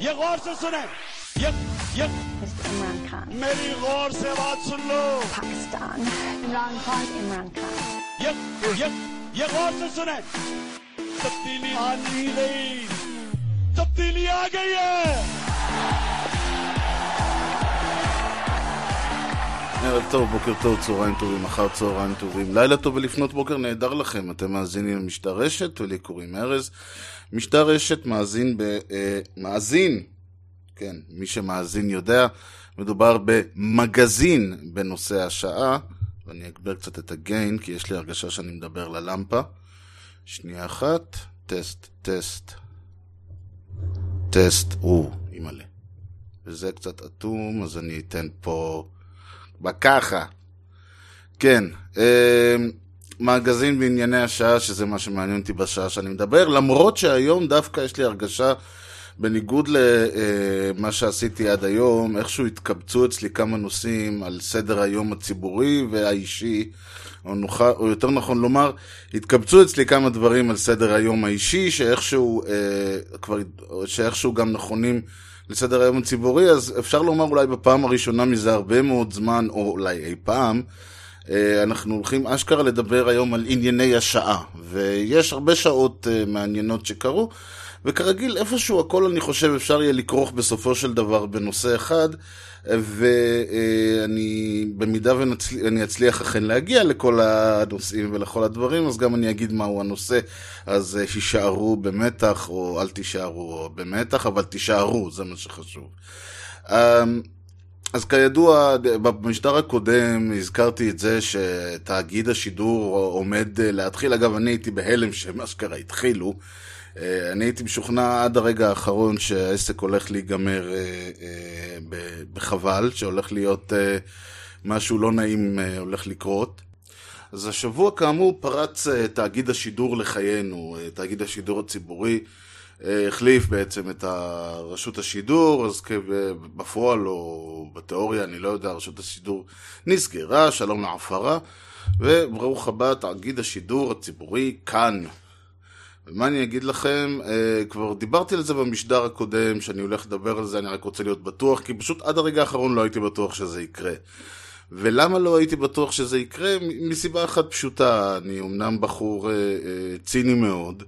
ये गौर से सुने। ये ये। इमरान खान मेरी गौर से बात सुन लो। पाकिस्तान इमरान खान इमरान खान ये ये ये गौर से सुने। तब्दीली आ गई तब्दीली आ गई है। ערב טוב, בוקר טוב, צהריים טובים, אחר צהריים טובים, לילה טוב ולפנות בוקר נהדר לכם. אתם מאזינים למשטר רשת, ולי קוראים ארז. משטר רשת מאזין ב... אה, מאזין, כן, מי שמאזין יודע, מדובר במגזין בנושא השעה, ואני אגבר קצת את הגיין, כי יש לי הרגשה שאני מדבר ללמפה. שנייה אחת, טסט, טסט, טסט, או, אימא'לה. וזה קצת אטום, אז אני אתן פה... בככה. כן, אה, מגזין בענייני השעה, שזה מה שמעניין אותי בשעה שאני מדבר, למרות שהיום דווקא יש לי הרגשה, בניגוד למה שעשיתי עד היום, איכשהו התקבצו אצלי כמה נושאים על סדר היום הציבורי והאישי, או, נוכל, או יותר נכון לומר, התקבצו אצלי כמה דברים על סדר היום האישי, שאיכשהו, אה, כבר, שאיכשהו גם נכונים לסדר היום הציבורי, אז אפשר לומר אולי בפעם הראשונה מזה הרבה מאוד זמן, או אולי אי פעם, אה, אנחנו הולכים אשכרה לדבר היום על ענייני השעה, ויש הרבה שעות אה, מעניינות שקרו, וכרגיל איפשהו הכל אני חושב אפשר יהיה לכרוך בסופו של דבר בנושא אחד, ואני במידה ואני אצליח אכן להגיע לכל הנושאים ולכל הדברים, אז גם אני אגיד מהו הנושא, אז אה, הישארו במתח, או אל תישארו במתח, אבל תישארו, זה מה שחשוב. אמ, אז כידוע, במשדר הקודם הזכרתי את זה שתאגיד השידור עומד להתחיל. אגב, אני הייתי בהלם שהם אשכרה התחילו. אה, אני הייתי משוכנע עד הרגע האחרון שהעסק הולך להיגמר אה, אה, בחבל, שהולך להיות משהו לא נעים הולך לקרות. אז השבוע כאמור פרץ תאגיד השידור לחיינו, תאגיד השידור הציבורי. החליף בעצם את רשות השידור, אז בפועל או בתיאוריה, אני לא יודע, רשות השידור נסגרה, שלום לעפרה, וברוך הבא, תאגיד השידור הציבורי כאן. ומה אני אגיד לכם, כבר דיברתי על זה במשדר הקודם, שאני הולך לדבר על זה, אני רק רוצה להיות בטוח, כי פשוט עד הרגע האחרון לא הייתי בטוח שזה יקרה. ולמה לא הייתי בטוח שזה יקרה? מסיבה אחת פשוטה, אני אמנם בחור ציני מאוד,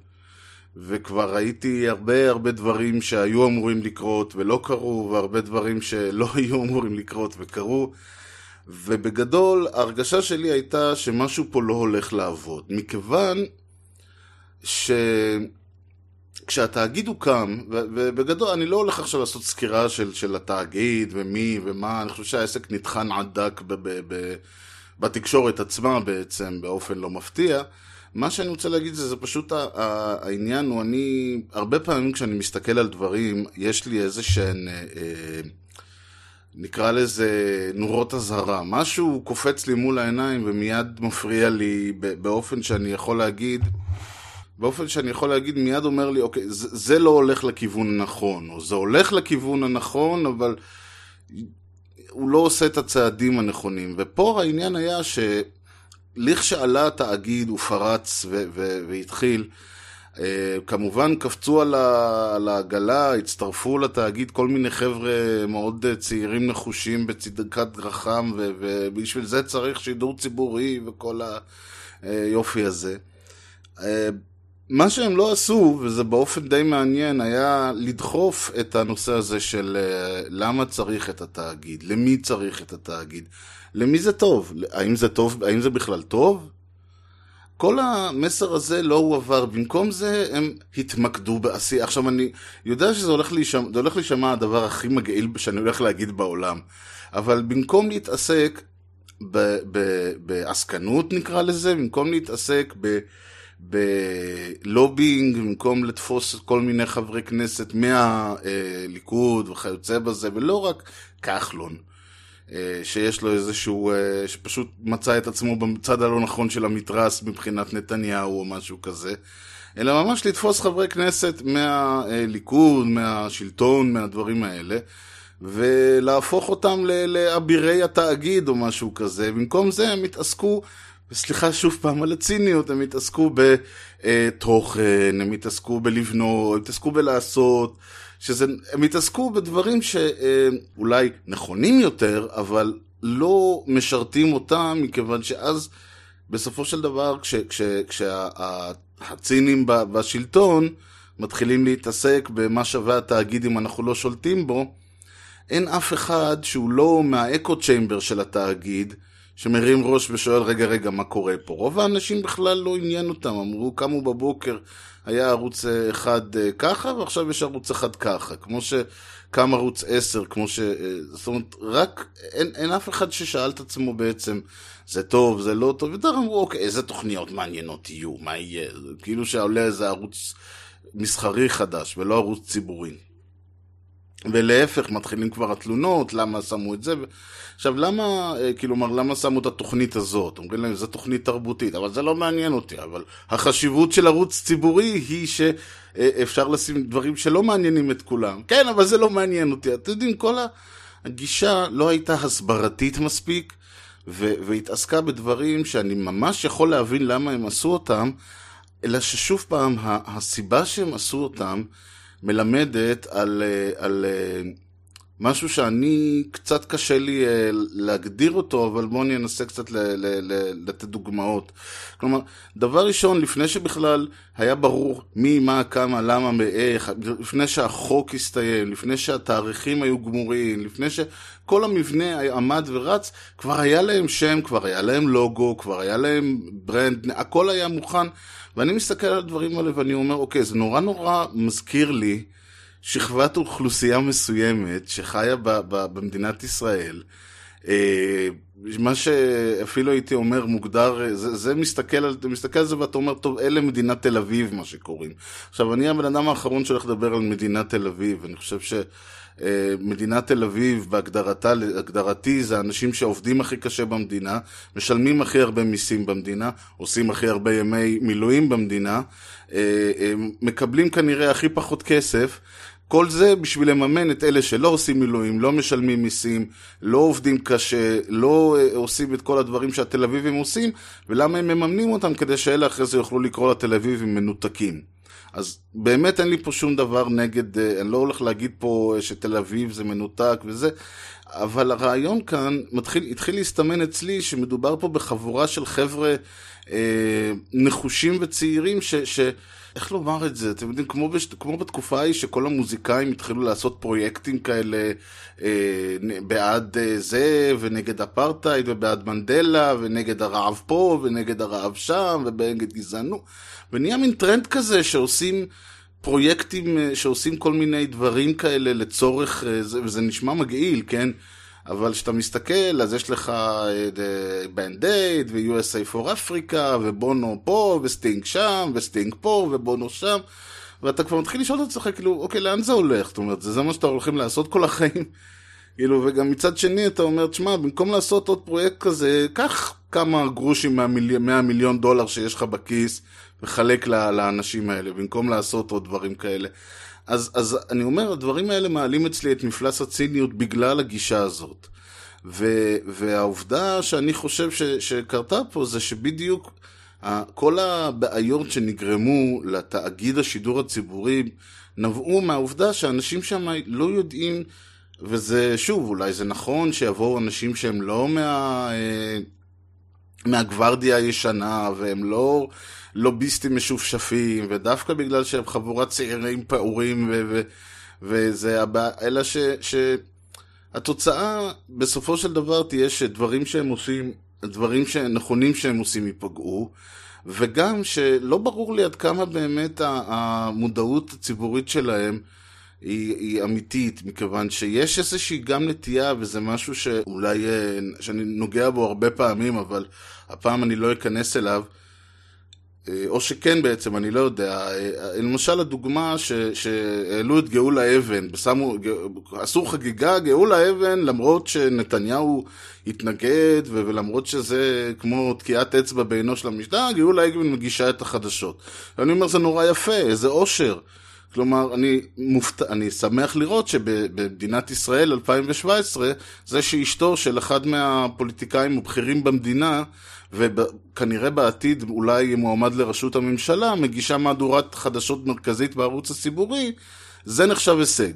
וכבר ראיתי הרבה הרבה דברים שהיו אמורים לקרות ולא קרו, והרבה דברים שלא היו אמורים לקרות וקרו. ובגדול, ההרגשה שלי הייתה שמשהו פה לא הולך לעבוד. מכיוון שכשהתאגיד הוקם, ובגדול, אני לא הולך עכשיו לעשות סקירה של, של התאגיד ומי ומה, אני חושב שהעסק נטחן עד דק בתקשורת עצמה בעצם, באופן לא מפתיע. מה שאני רוצה להגיד זה, זה פשוט העניין הוא, אני, הרבה פעמים כשאני מסתכל על דברים, יש לי איזה שהן, אה, אה, נקרא לזה נורות אזהרה. משהו קופץ לי מול העיניים ומיד מפריע לי באופן שאני יכול להגיד, באופן שאני יכול להגיד, מיד אומר לי, אוקיי, זה, זה לא הולך לכיוון הנכון, או זה הולך לכיוון הנכון, אבל הוא לא עושה את הצעדים הנכונים. ופה העניין היה ש... לכשעלה התאגיד הוא פרץ ו- ו- והתחיל, uh, כמובן קפצו על, על העגלה, הצטרפו לתאגיד כל מיני חבר'ה מאוד צעירים נחושים בצדקת רחם, ו- ובשביל זה צריך שידור ציבורי וכל היופי הזה. מה שהם לא עשו, וזה באופן די מעניין, היה לדחוף את הנושא הזה של uh, למה צריך את התאגיד, למי צריך את התאגיד. למי זה טוב? האם זה טוב? האם זה בכלל טוב? כל המסר הזה לא הועבר. במקום זה הם התמקדו בעשייה. עכשיו אני יודע שזה הולך להישמע, זה הולך להישמע הדבר הכי מגעיל שאני הולך להגיד בעולם. אבל במקום להתעסק בעסקנות נקרא לזה, במקום להתעסק ב... בלובינג, במקום לתפוס כל מיני חברי כנסת מהליכוד וכיוצא בזה, ולא רק כחלון. שיש לו איזשהו, שפשוט מצא את עצמו בצד הלא נכון של המתרס מבחינת נתניהו או משהו כזה, אלא ממש לתפוס חברי כנסת מהליכוד, מהשלטון, מהדברים האלה, ולהפוך אותם לאבירי התאגיד או משהו כזה. במקום זה הם התעסקו וסליחה שוב פעם על הציניות, הם התעסקו בתוכן, הם התעסקו בלבנות, הם התעסקו בלעשות, שזה, הם התעסקו בדברים שאולי נכונים יותר, אבל לא משרתים אותם, מכיוון שאז בסופו של דבר, כשהצינים כשה, בשלטון מתחילים להתעסק במה שווה התאגיד אם אנחנו לא שולטים בו, אין אף אחד שהוא לא מהאקו צ'יימבר של התאגיד, שמרים ראש ושואל, רגע, רגע, מה קורה פה? רוב האנשים בכלל לא עניין אותם, אמרו, קמו בבוקר, היה ערוץ אחד אה, ככה, ועכשיו יש ערוץ אחד ככה. כמו שקם ערוץ 10, כמו ש... אה, זאת אומרת, רק, אין, אין אף אחד ששאל את עצמו בעצם, זה טוב, זה לא טוב, יותר אמרו, אוקיי, איזה תוכניות מעניינות יהיו, מה יהיה? כאילו שעולה איזה ערוץ מסחרי חדש, ולא ערוץ ציבורי. ולהפך, מתחילים כבר התלונות, למה שמו את זה. עכשיו, למה, אה, כלומר, למה שמו את התוכנית הזאת? אומרים להם, זו תוכנית תרבותית, אבל זה לא מעניין אותי. אבל החשיבות של ערוץ ציבורי היא שאפשר לשים דברים שלא מעניינים את כולם. כן, אבל זה לא מעניין אותי. אתם יודעים, כל הגישה לא הייתה הסברתית מספיק, והתעסקה בדברים שאני ממש יכול להבין למה הם עשו אותם, אלא ששוב פעם, הסיבה שהם עשו אותם, מלמדת על, אה, על אה, משהו שאני, קצת קשה לי אה, להגדיר אותו, אבל בואו אני אנסה קצת לתת דוגמאות. כלומר, דבר ראשון, לפני שבכלל היה ברור מי, מה, כמה, למה, מאיך, לפני שהחוק הסתיים, לפני שהתאריכים היו גמורים, לפני שכל המבנה עמד ורץ, כבר היה להם שם, כבר היה להם לוגו, כבר היה להם ברנד, הכל היה מוכן. ואני מסתכל על הדברים האלה ואני אומר, אוקיי, זה נורא נורא מזכיר לי שכבת אוכלוסייה מסוימת שחיה ב- ב- במדינת ישראל. אה, מה שאפילו הייתי אומר מוגדר, זה, זה מסתכל על, מסתכל על זה ואתה אומר, טוב, אלה מדינת תל אביב, מה שקוראים. עכשיו, אני הבן אדם האחרון שהולך לדבר על מדינת תל אביב, אני חושב ש... אה, מדינת תל אביב, בהגדרתי, זה האנשים שעובדים הכי קשה במדינה, משלמים הכי הרבה מיסים במדינה, עושים הכי הרבה ימי מילואים במדינה, אה, מקבלים כנראה הכי פחות כסף. כל זה בשביל לממן את אלה שלא עושים מילואים, לא משלמים מיסים, לא עובדים קשה, לא אה, עושים את כל הדברים שהתל אביבים עושים, ולמה הם מממנים אותם? כדי שאלה אחרי זה יוכלו לקרוא לתל אביבים מנותקים. אז באמת אין לי פה שום דבר נגד, אה, אני לא הולך להגיד פה אה, שתל אביב זה מנותק וזה, אבל הרעיון כאן מתחיל, התחיל להסתמן אצלי שמדובר פה בחבורה של חבר'ה אה, נחושים וצעירים ש... ש איך לומר את זה? אתם יודעים, כמו, בש... כמו בתקופה ההיא שכל המוזיקאים התחילו לעשות פרויקטים כאלה אה, בעד אה, זה, ונגד אפרטהייד, ובעד מנדלה, ונגד הרעב פה, ונגד הרעב שם, ונגד גזענות. ונהיה מין טרנד כזה שעושים פרויקטים, אה, שעושים כל מיני דברים כאלה לצורך, אה, וזה נשמע מגעיל, כן? אבל כשאתה מסתכל, אז יש לך Band Aid ו-USA for Africa ובונו פה וסטינג שם וסטינג פה ובונו שם ואתה כבר מתחיל לשאול את עצמך כאילו, אוקיי, לאן זה הולך? זאת אומרת, זה, מה שאתה הולכים לעשות כל החיים? כאילו, וגם מצד שני אתה אומר, תשמע, במקום לעשות עוד פרויקט כזה, קח כמה גרושים מה-100 מיליון דולר שיש לך בכיס וחלק לאנשים האלה, במקום לעשות עוד דברים כאלה. אז, אז אני אומר, הדברים האלה מעלים אצלי את מפלס הציניות בגלל הגישה הזאת. ו, והעובדה שאני חושב ש, שקרתה פה זה שבדיוק כל הבעיות שנגרמו לתאגיד השידור הציבורי נבעו מהעובדה שאנשים שם לא יודעים, וזה, שוב, אולי זה נכון שיבואו אנשים שהם לא מה... מהגוורדיה הישנה, והם לא לוביסטים משופשפים, ודווקא בגלל שהם חבורת צעירים פעורים, ו- ו- וזה הבעיה, אלא ש... שהתוצאה בסופו של דבר תהיה שדברים שהם עושים, דברים שנכונים שהם עושים ייפגעו, וגם שלא ברור לי עד כמה באמת המודעות הציבורית שלהם היא, היא אמיתית, מכיוון שיש איזושהי גם נטייה, וזה משהו שאולי, אה, שאני נוגע בו הרבה פעמים, אבל הפעם אני לא אכנס אליו, אה, או שכן בעצם, אני לא יודע. אה, למשל הדוגמה שהעלו את גאולה אבן, שמו, עשו חגיגה גאולה אבן למרות שנתניהו התנגד ולמרות שזה כמו תקיעת אצבע בעינו של המשטר, גאולה אבן מגישה את החדשות. ואני אומר זה נורא יפה, איזה אושר. כלומר, אני, מופת... אני שמח לראות שבמדינת ישראל 2017, זה שאשתו של אחד מהפוליטיקאים הבכירים במדינה, וכנראה בעתיד אולי יהיה מועמד לראשות הממשלה, מגישה מהדורת חדשות מרכזית בערוץ הציבורי, זה נחשב הישג.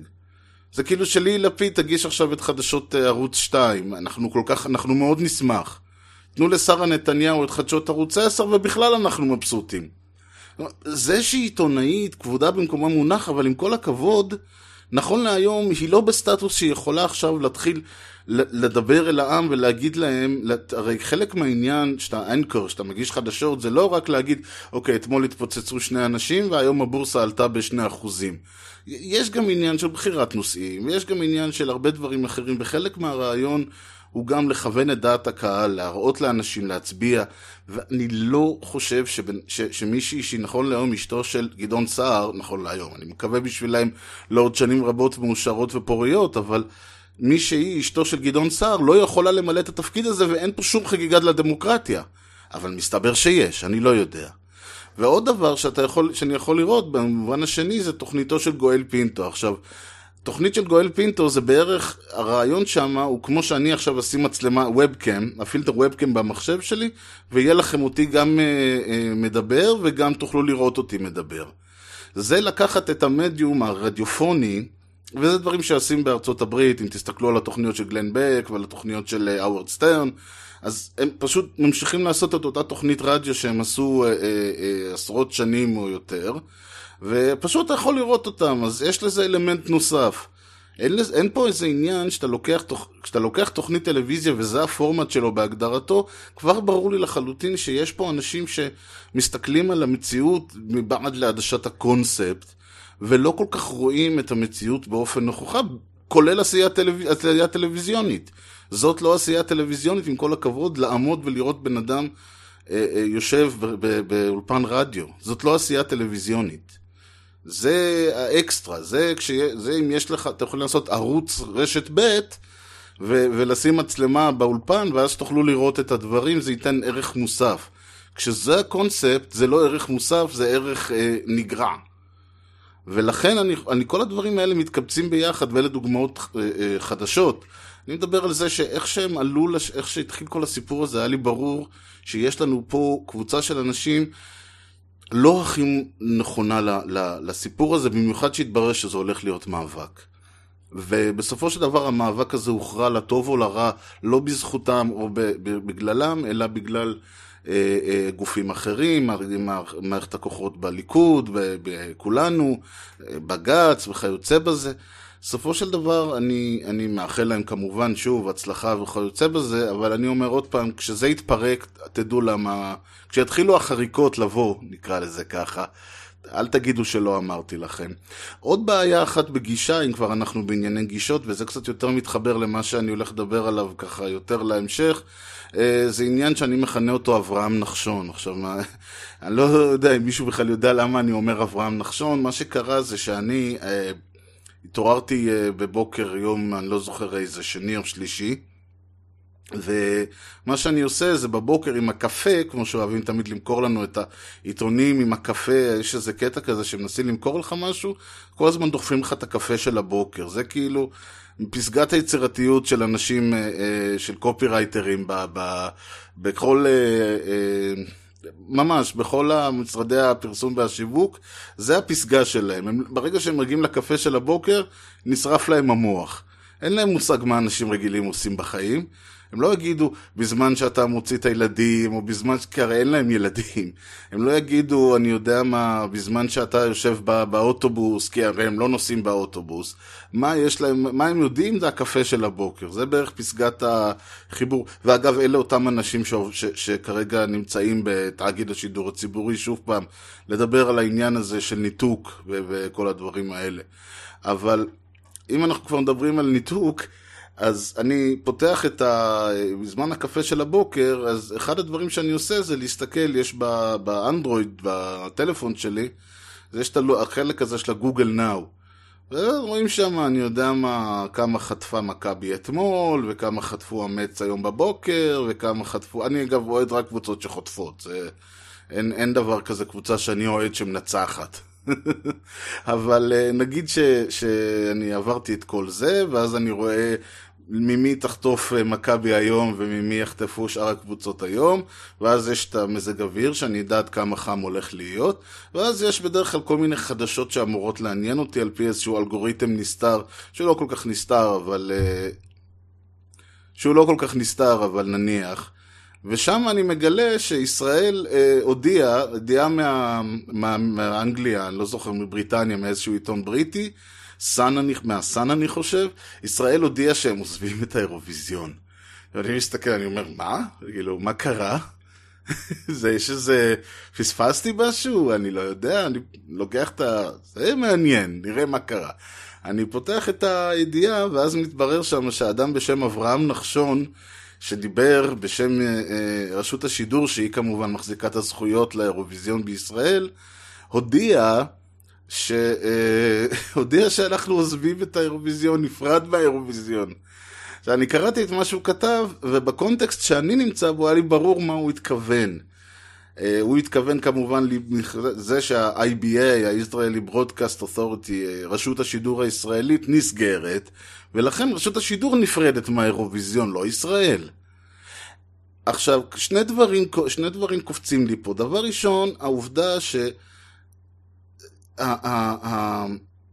זה כאילו שלי לפיד תגיש עכשיו את חדשות אה, ערוץ 2, אנחנו כל כך, אנחנו מאוד נשמח. תנו לשרה נתניהו את חדשות ערוץ 10 ובכלל אנחנו מבסוטים. זה שהיא עיתונאית, כבודה במקומה מונח, אבל עם כל הכבוד, נכון להיום היא לא בסטטוס שהיא יכולה עכשיו להתחיל לדבר אל העם ולהגיד להם, הרי חלק מהעניין שאתה אנקר, שאתה מגיש חדשות, זה לא רק להגיד, אוקיי, אתמול התפוצצו שני אנשים והיום הבורסה עלתה בשני אחוזים. יש גם עניין של בחירת נושאים, ויש גם עניין של הרבה דברים אחרים, וחלק מהרעיון הוא גם לכוון את דעת הקהל, להראות לאנשים, להצביע, ואני לא חושב שבנ... ש... שמישהי שהיא נכון להיום אשתו של גדעון סער, נכון להיום, אני מקווה בשבילם לעוד שנים רבות מאושרות ופוריות, אבל מי שהיא אשתו של גדעון סער לא יכולה למלא את התפקיד הזה ואין פה שום חגיגה לדמוקרטיה. אבל מסתבר שיש, אני לא יודע. ועוד דבר שאתה יכול, שאני יכול לראות במובן השני זה תוכניתו של גואל פינטו. עכשיו, תוכנית של גואל פינטו זה בערך, הרעיון שם הוא כמו שאני עכשיו אשים מצלמה webcam, הפילטר webcam במחשב שלי, ויהיה לכם אותי גם אה, אה, מדבר וגם תוכלו לראות אותי מדבר. זה לקחת את המדיום הרדיופוני, וזה דברים שעושים בארצות הברית, אם תסתכלו על התוכניות של גלן בק ועל התוכניות של האוורד סטרן, אז הם פשוט ממשיכים לעשות את אותה תוכנית רדיו שהם עשו אה, אה, אה, עשרות שנים או יותר, ופשוט אתה יכול לראות אותם, אז יש לזה אלמנט נוסף. אין, אין פה איזה עניין שאתה לוקח, תוכ... כשאתה לוקח תוכנית טלוויזיה וזה הפורמט שלו בהגדרתו, כבר ברור לי לחלוטין שיש פה אנשים שמסתכלים על המציאות מבעד לעדשת הקונספט, ולא כל כך רואים את המציאות באופן נכוחה, כולל עשייה, טלו... עשייה טלוויזיונית. זאת לא עשייה טלוויזיונית, עם כל הכבוד, לעמוד ולראות בן אדם אה, אה, יושב באולפן רדיו. זאת לא עשייה טלוויזיונית. זה האקסטרה, זה, כשיה, זה אם יש לך, אתה יכול לעשות ערוץ רשת ב' ו- ולשים מצלמה באולפן ואז תוכלו לראות את הדברים, זה ייתן ערך מוסף. כשזה הקונספט, זה לא ערך מוסף, זה ערך אה, נגרע. ולכן אני, אני, כל הדברים האלה מתקבצים ביחד, ואלה דוגמאות אה, אה, חדשות. אני מדבר על זה שאיך שהם עלו, לש... איך שהתחיל כל הסיפור הזה, היה לי ברור שיש לנו פה קבוצה של אנשים לא הכי נכונה ל, ל, לסיפור הזה, במיוחד שהתברר שזה הולך להיות מאבק. ובסופו של דבר המאבק הזה הוכרע לטוב או לרע, לא בזכותם או בגללם, אלא בגלל אה, אה, גופים אחרים, מערכת הכוחות בליכוד, בכולנו, אה, בג"ץ וכיוצא בזה. בסופו של דבר אני, אני מאחל להם כמובן שוב הצלחה וכיוצא בזה, אבל אני אומר עוד פעם, כשזה יתפרק, תדעו למה, כשיתחילו החריקות לבוא, נקרא לזה ככה, אל תגידו שלא אמרתי לכם. עוד בעיה אחת בגישה, אם כבר אנחנו בענייני גישות, וזה קצת יותר מתחבר למה שאני הולך לדבר עליו ככה יותר להמשך, אה, זה עניין שאני מכנה אותו אברהם נחשון. עכשיו, מה, אני לא יודע אם מישהו בכלל יודע למה אני אומר אברהם נחשון, מה שקרה זה שאני... התעוררתי אה, בבוקר יום, אני לא זוכר איזה, שני או שלישי, ומה שאני עושה זה בבוקר עם הקפה, כמו שאוהבים תמיד למכור לנו את העיתונים עם הקפה, יש איזה קטע כזה שמנסים למכור לך משהו, כל הזמן דוחפים לך את הקפה של הבוקר. זה כאילו פסגת היצירתיות של אנשים, אה, אה, של קופירייטרים, בכל... ממש, בכל המשרדי הפרסום והשיווק, זה הפסגה שלהם. הם, ברגע שהם מגיעים לקפה של הבוקר, נשרף להם המוח. אין להם מושג מה אנשים רגילים עושים בחיים. הם לא יגידו בזמן שאתה מוציא את הילדים, או בזמן, כי הרי אין להם ילדים. הם לא יגידו, אני יודע מה, בזמן שאתה יושב בא, באוטובוס, כי הרי הם לא נוסעים באוטובוס. מה יש להם, מה הם יודעים זה הקפה של הבוקר. זה בערך פסגת החיבור. ואגב, אלה אותם אנשים ש, ש, שכרגע נמצאים בתאגיד השידור הציבורי, שוב פעם, לדבר על העניין הזה של ניתוק ו- וכל הדברים האלה. אבל אם אנחנו כבר מדברים על ניתוק, אז אני פותח את ה... בזמן הקפה של הבוקר, אז אחד הדברים שאני עושה זה להסתכל, יש באנדרואיד, בטלפון שלי, יש את החלק הזה של הגוגל נאו. ורואים שם, אני יודע מה, כמה חטפה מכבי אתמול, וכמה חטפו אמץ היום בבוקר, וכמה חטפו... אני אגב אוהד רק קבוצות שחוטפות. זה... אין, אין דבר כזה קבוצה שאני אוהד שמנצחת. אבל אה, נגיד ש, שאני עברתי את כל זה, ואז אני רואה ממי תחטוף אה, מכבי היום וממי יחטפו שאר הקבוצות היום, ואז יש את המזג אוויר שאני אדע עד כמה חם הולך להיות, ואז יש בדרך כלל כל מיני חדשות שאמורות לעניין אותי על פי איזשהו אלגוריתם נסתר, שלא כל כך נסתר, אבל... אה, שהוא לא כל כך נסתר, אבל נניח. ושם אני מגלה שישראל אה, הודיעה, הודיעה מה, מה, מאנגליה, אני לא זוכר, מבריטניה, מאיזשהו עיתון בריטי, סאן, אני, מהסאן אני חושב, ישראל הודיעה שהם עוזבים את האירוויזיון. ואני מסתכל, אני אומר, מה? כאילו, מה קרה? זה, יש איזה... פספסתי משהו? אני לא יודע, אני לוקח את ה... זה מעניין, נראה מה קרה. אני פותח את הידיעה, ואז מתברר שם שאדם בשם אברהם נחשון, שדיבר בשם אה, אה, רשות השידור, שהיא כמובן מחזיקה את הזכויות לאירוויזיון בישראל, הודיע ש... אה, הודיע שאנחנו עוזבים את האירוויזיון, נפרד מהאירוויזיון. אני קראתי את מה שהוא כתב, ובקונטקסט שאני נמצא בו היה לי ברור מה הוא התכוון. Uh, הוא התכוון כמובן לזה שה-IBA, ה-Israeli Broadcast Authority, רשות השידור הישראלית, נסגרת, ולכן רשות השידור נפרדת מהאירוויזיון, לא ישראל. עכשיו, שני דברים, שני דברים קופצים לי פה. דבר ראשון, העובדה ש...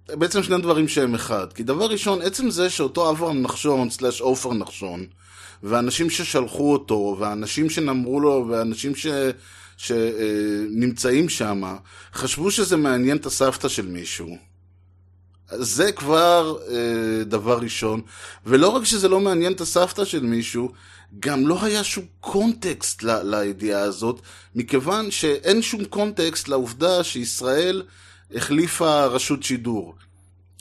בעצם שני דברים שהם אחד. כי דבר ראשון, עצם זה שאותו אברהם נחשון, סלאש עופר נחשון, ואנשים ששלחו אותו, ואנשים שנאמרו לו, ואנשים ש... שנמצאים שם, חשבו שזה מעניין את הסבתא של מישהו. זה כבר אה, דבר ראשון, ולא רק שזה לא מעניין את הסבתא של מישהו, גם לא היה שום קונטקסט ל- לידיעה הזאת, מכיוון שאין שום קונטקסט לעובדה שישראל החליפה רשות שידור.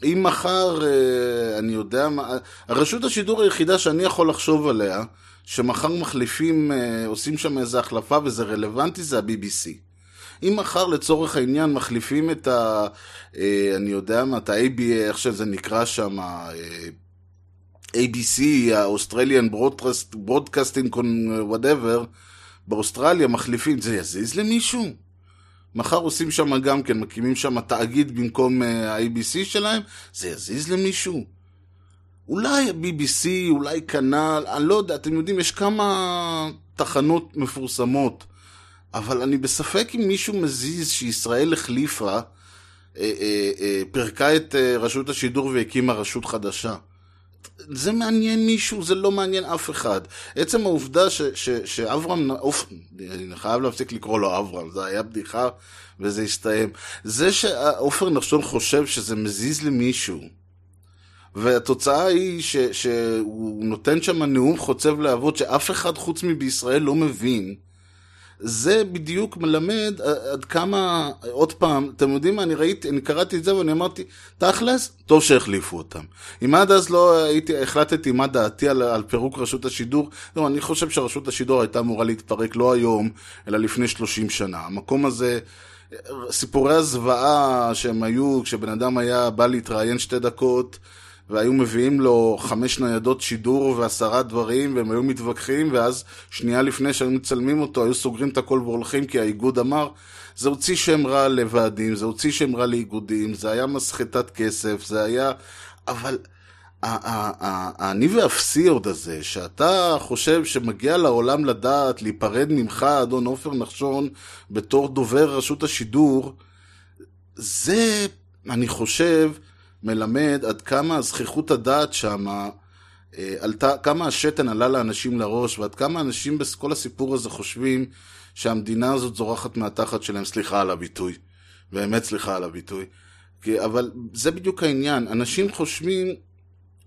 אם מחר, אה, אני יודע מה, הרשות השידור היחידה שאני יכול לחשוב עליה, שמחר מחליפים, אה, עושים שם איזה החלפה וזה רלוונטי, זה ה-BBC. אם מחר לצורך העניין מחליפים את ה... אה, אני יודע מה, את ה-ABA, איך שזה נקרא שם, ABC, ה-Australian Broadcasting, whatever, באוסטרליה מחליפים, זה יזיז למישהו? מחר עושים שם גם כן, מקימים שם תאגיד במקום ה-ABC שלהם, זה יזיז למישהו? אולי ה-BBC, אולי כנ"ל, אני לא יודע, אתם יודעים, יש כמה תחנות מפורסמות, אבל אני בספק אם מישהו מזיז שישראל החליפה, אה, אה, אה, פירקה את אה, רשות השידור והקימה רשות חדשה. זה מעניין מישהו, זה לא מעניין אף אחד. עצם העובדה ש, ש, שאברהם, אוף, אני חייב להפסיק לקרוא לו אברהם, זה היה בדיחה וזה הסתיים. זה שעופר נחשון חושב שזה מזיז למישהו, והתוצאה היא ש, שהוא נותן שם נאום חוצב להבות שאף אחד חוץ מבישראל לא מבין. זה בדיוק מלמד עד כמה, עוד פעם, אתם יודעים מה, אני ראיתי, אני קראתי את זה ואני אמרתי, תכלס, טוב שהחליפו אותם. אם עד אז לא הייתי, החלטתי מה דעתי על, על פירוק רשות השידור, לא, אני חושב שרשות השידור הייתה אמורה להתפרק לא היום, אלא לפני 30 שנה. המקום הזה, סיפורי הזוועה שהם היו, כשבן אדם היה בא להתראיין שתי דקות, והיו מביאים לו חמש ניידות שידור ועשרה דברים, והם היו מתווכחים, ואז שנייה לפני שהיו מצלמים אותו, היו סוגרים את הכל והולכים, כי האיגוד אמר, זה הוציא שם רע לוועדים, זה הוציא שם רע לאיגודים, זה היה מסחטת כסף, זה היה... אבל אני ואפסי עוד הזה, שאתה חושב שמגיע לעולם לדעת להיפרד ממך, אדון עופר נחשון, בתור דובר רשות השידור, זה, אני חושב, מלמד עד כמה זכיחות הדעת שם אה, עלתה, כמה השתן עלה לאנשים לראש, ועד כמה אנשים בכל הסיפור הזה חושבים שהמדינה הזאת זורחת מהתחת שלהם, סליחה על הביטוי, באמת סליחה על הביטוי. כי, אבל זה בדיוק העניין, אנשים חושבים,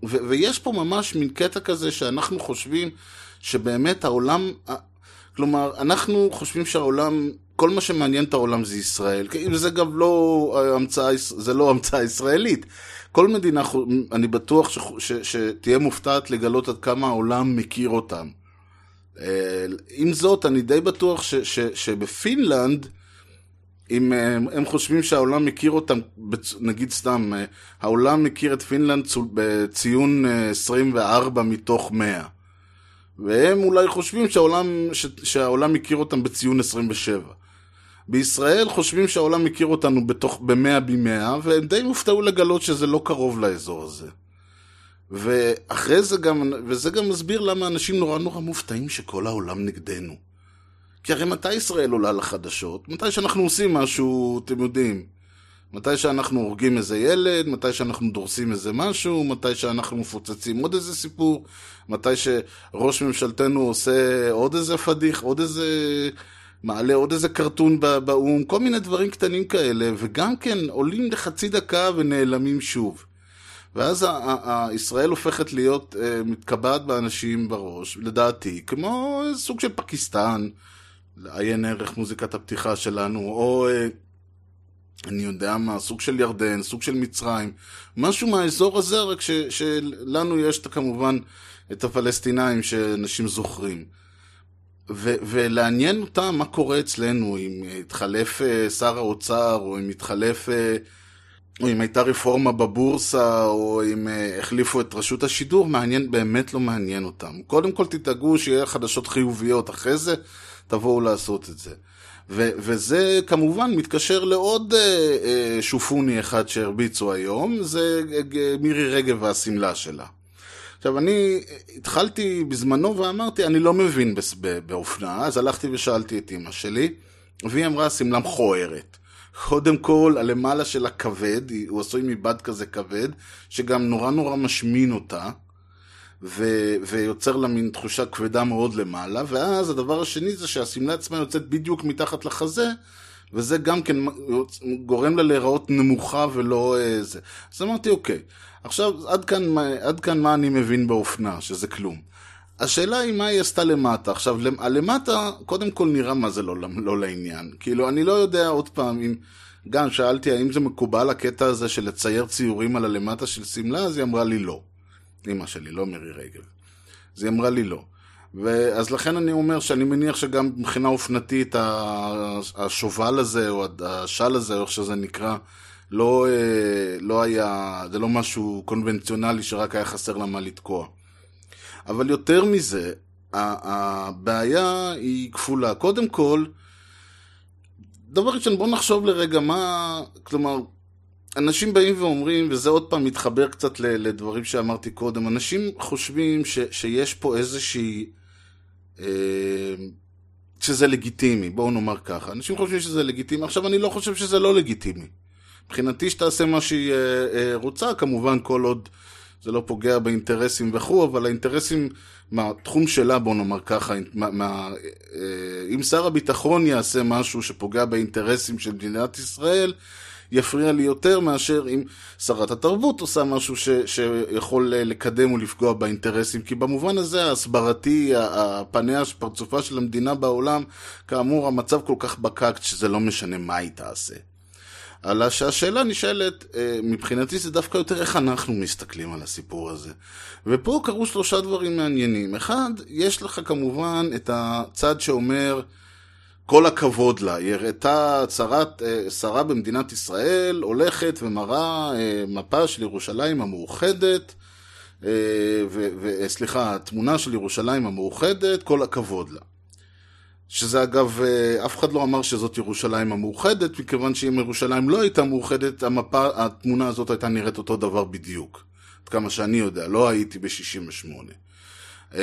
ו- ויש פה ממש מין קטע כזה שאנחנו חושבים שבאמת העולם, כלומר, אנחנו חושבים שהעולם כל מה שמעניין את העולם זה ישראל. זה גם לא המצאה, זה לא המצאה ישראלית. כל מדינה, אני בטוח ש, ש, שתהיה מופתעת לגלות עד כמה העולם מכיר אותם. אה, עם זאת, אני די בטוח ש, ש, שבפינלנד, אם הם, הם חושבים שהעולם מכיר אותם, נגיד סתם, אה, העולם מכיר את פינלנד בציון 24 אה, מתוך 100. והם אולי חושבים שהעולם, שהעולם מכיר אותם בציון 27. בישראל חושבים שהעולם מכיר אותנו בתוך, במאה במאה, והם די הופתעו לגלות שזה לא קרוב לאזור הזה. ואחרי זה גם, וזה גם מסביר למה אנשים נורא נורא מופתעים שכל העולם נגדנו. כי הרי מתי ישראל עולה לחדשות? מתי שאנחנו עושים משהו, אתם יודעים. מתי שאנחנו הורגים איזה ילד, מתי שאנחנו דורסים איזה משהו, מתי שאנחנו מפוצצים עוד איזה סיפור, מתי שראש ממשלתנו עושה עוד איזה פדיח, עוד איזה... מעלה עוד איזה קרטון באו"ם, כל מיני דברים קטנים כאלה, וגם כן עולים לחצי דקה ונעלמים שוב. ואז ישראל הופכת להיות uh, מתקבעת באנשים בראש, לדעתי, כמו סוג של פקיסטן, לעיין ערך מוזיקת הפתיחה שלנו, או uh, אני יודע מה, סוג של ירדן, סוג של מצרים, משהו מהאזור הזה, רק ש, שלנו יש כמובן את הפלסטינאים שאנשים זוכרים. ולעניין אותם מה קורה אצלנו, אם התחלף uh, שר האוצר, או אם התחלף... Uh, או אם הייתה רפורמה בבורסה, או אם החליפו את רשות השידור, מעניין, באמת לא מעניין אותם. קודם כל תדאגו שיהיה חדשות חיוביות, אחרי זה תבואו לעשות את זה. ו- וזה כמובן מתקשר לעוד uh, uh, שופוני אחד שהרביצו היום, זה uh, מירי רגב והשמלה שלה. עכשיו, אני התחלתי בזמנו ואמרתי, אני לא מבין באופנה, אז הלכתי ושאלתי את אמא שלי, והיא אמרה, השמלה מכוערת. קודם כל, הלמעלה של הכבד, הוא עשוי מבד כזה כבד, שגם נורא נורא משמין אותה, ו- ויוצר לה מין תחושה כבדה מאוד למעלה, ואז הדבר השני זה שהשמלה עצמה יוצאת בדיוק מתחת לחזה, וזה גם כן גורם לה להיראות נמוכה ולא איזה. אז אמרתי, אוקיי, עכשיו עד כאן, עד כאן מה אני מבין באופנה, שזה כלום. השאלה היא מה היא עשתה למטה. עכשיו, הלמטה, קודם כל נראה מה זה לא, לא לעניין. כאילו, אני לא יודע עוד פעם אם... גם שאלתי האם זה מקובל הקטע הזה של לצייר ציורים על הלמטה של שמלה, אז היא אמרה לי לא. אמא שלי, לא מירי רגב. אז היא אמרה לי לא. אז לכן אני אומר שאני מניח שגם מבחינה אופנתית השובל הזה, או השל הזה, או איך שזה נקרא, לא, אה, לא היה, זה לא משהו קונבנציונלי שרק היה חסר לה מה לתקוע. אבל יותר מזה, הבעיה היא כפולה. קודם כל, דבר ראשון, בוא נחשוב לרגע מה, כלומר, אנשים באים ואומרים, וזה עוד פעם מתחבר קצת לדברים שאמרתי קודם, אנשים חושבים ש, שיש פה איזושהי... אה, שזה לגיטימי, בואו נאמר ככה. אנשים חושבים שזה לגיטימי, עכשיו אני לא חושב שזה לא לגיטימי. מבחינתי שתעשה מה שהיא אה, אה, רוצה, כמובן כל עוד זה לא פוגע באינטרסים וכו', אבל האינטרסים מהתחום שלה, בוא נאמר ככה, מה, מה, אה, אם שר הביטחון יעשה משהו שפוגע באינטרסים של מדינת ישראל, יפריע לי יותר מאשר אם שרת התרבות עושה משהו ש, שיכול לקדם ולפגוע באינטרסים, כי במובן הזה ההסברתי, הפניה, פרצופה של המדינה בעולם, כאמור המצב כל כך בקקט שזה לא משנה מה היא תעשה. אלא שהשאלה נשאלת, אה, מבחינתי זה דווקא יותר איך אנחנו מסתכלים על הסיפור הזה. ופה קרו שלושה דברים מעניינים. אחד, יש לך כמובן את הצד שאומר, כל הכבוד לה, היא הראתה שרת, אה, שרה במדינת ישראל, הולכת ומראה אה, מפה של ירושלים המאוחדת, וסליחה, תמונה של ירושלים המאוחדת, כל הכבוד לה. שזה אגב, אה, אף אחד לא אמר שזאת ירושלים המאוחדת, מכיוון שאם ירושלים לא הייתה מאוחדת, המפה, התמונה הזאת הייתה נראית אותו דבר בדיוק. עד כמה שאני יודע, לא הייתי ב-68.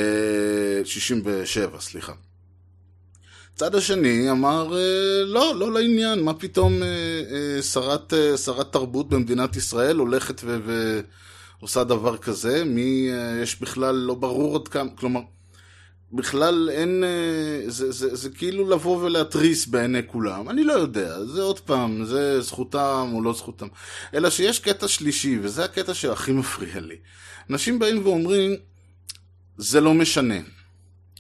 67, אה, סליחה. צד השני אמר, אה, לא, לא לעניין, מה פתאום שרת, שרת תרבות במדינת ישראל הולכת ועושה דבר כזה? מי, יש בכלל לא ברור עד כמה, כלומר... בכלל אין, אה, זה, זה, זה כאילו לבוא ולהתריס בעיני כולם. אני לא יודע, זה עוד פעם, זה זכותם או לא זכותם. אלא שיש קטע שלישי, וזה הקטע שהכי מפריע לי. אנשים באים ואומרים, זה לא משנה.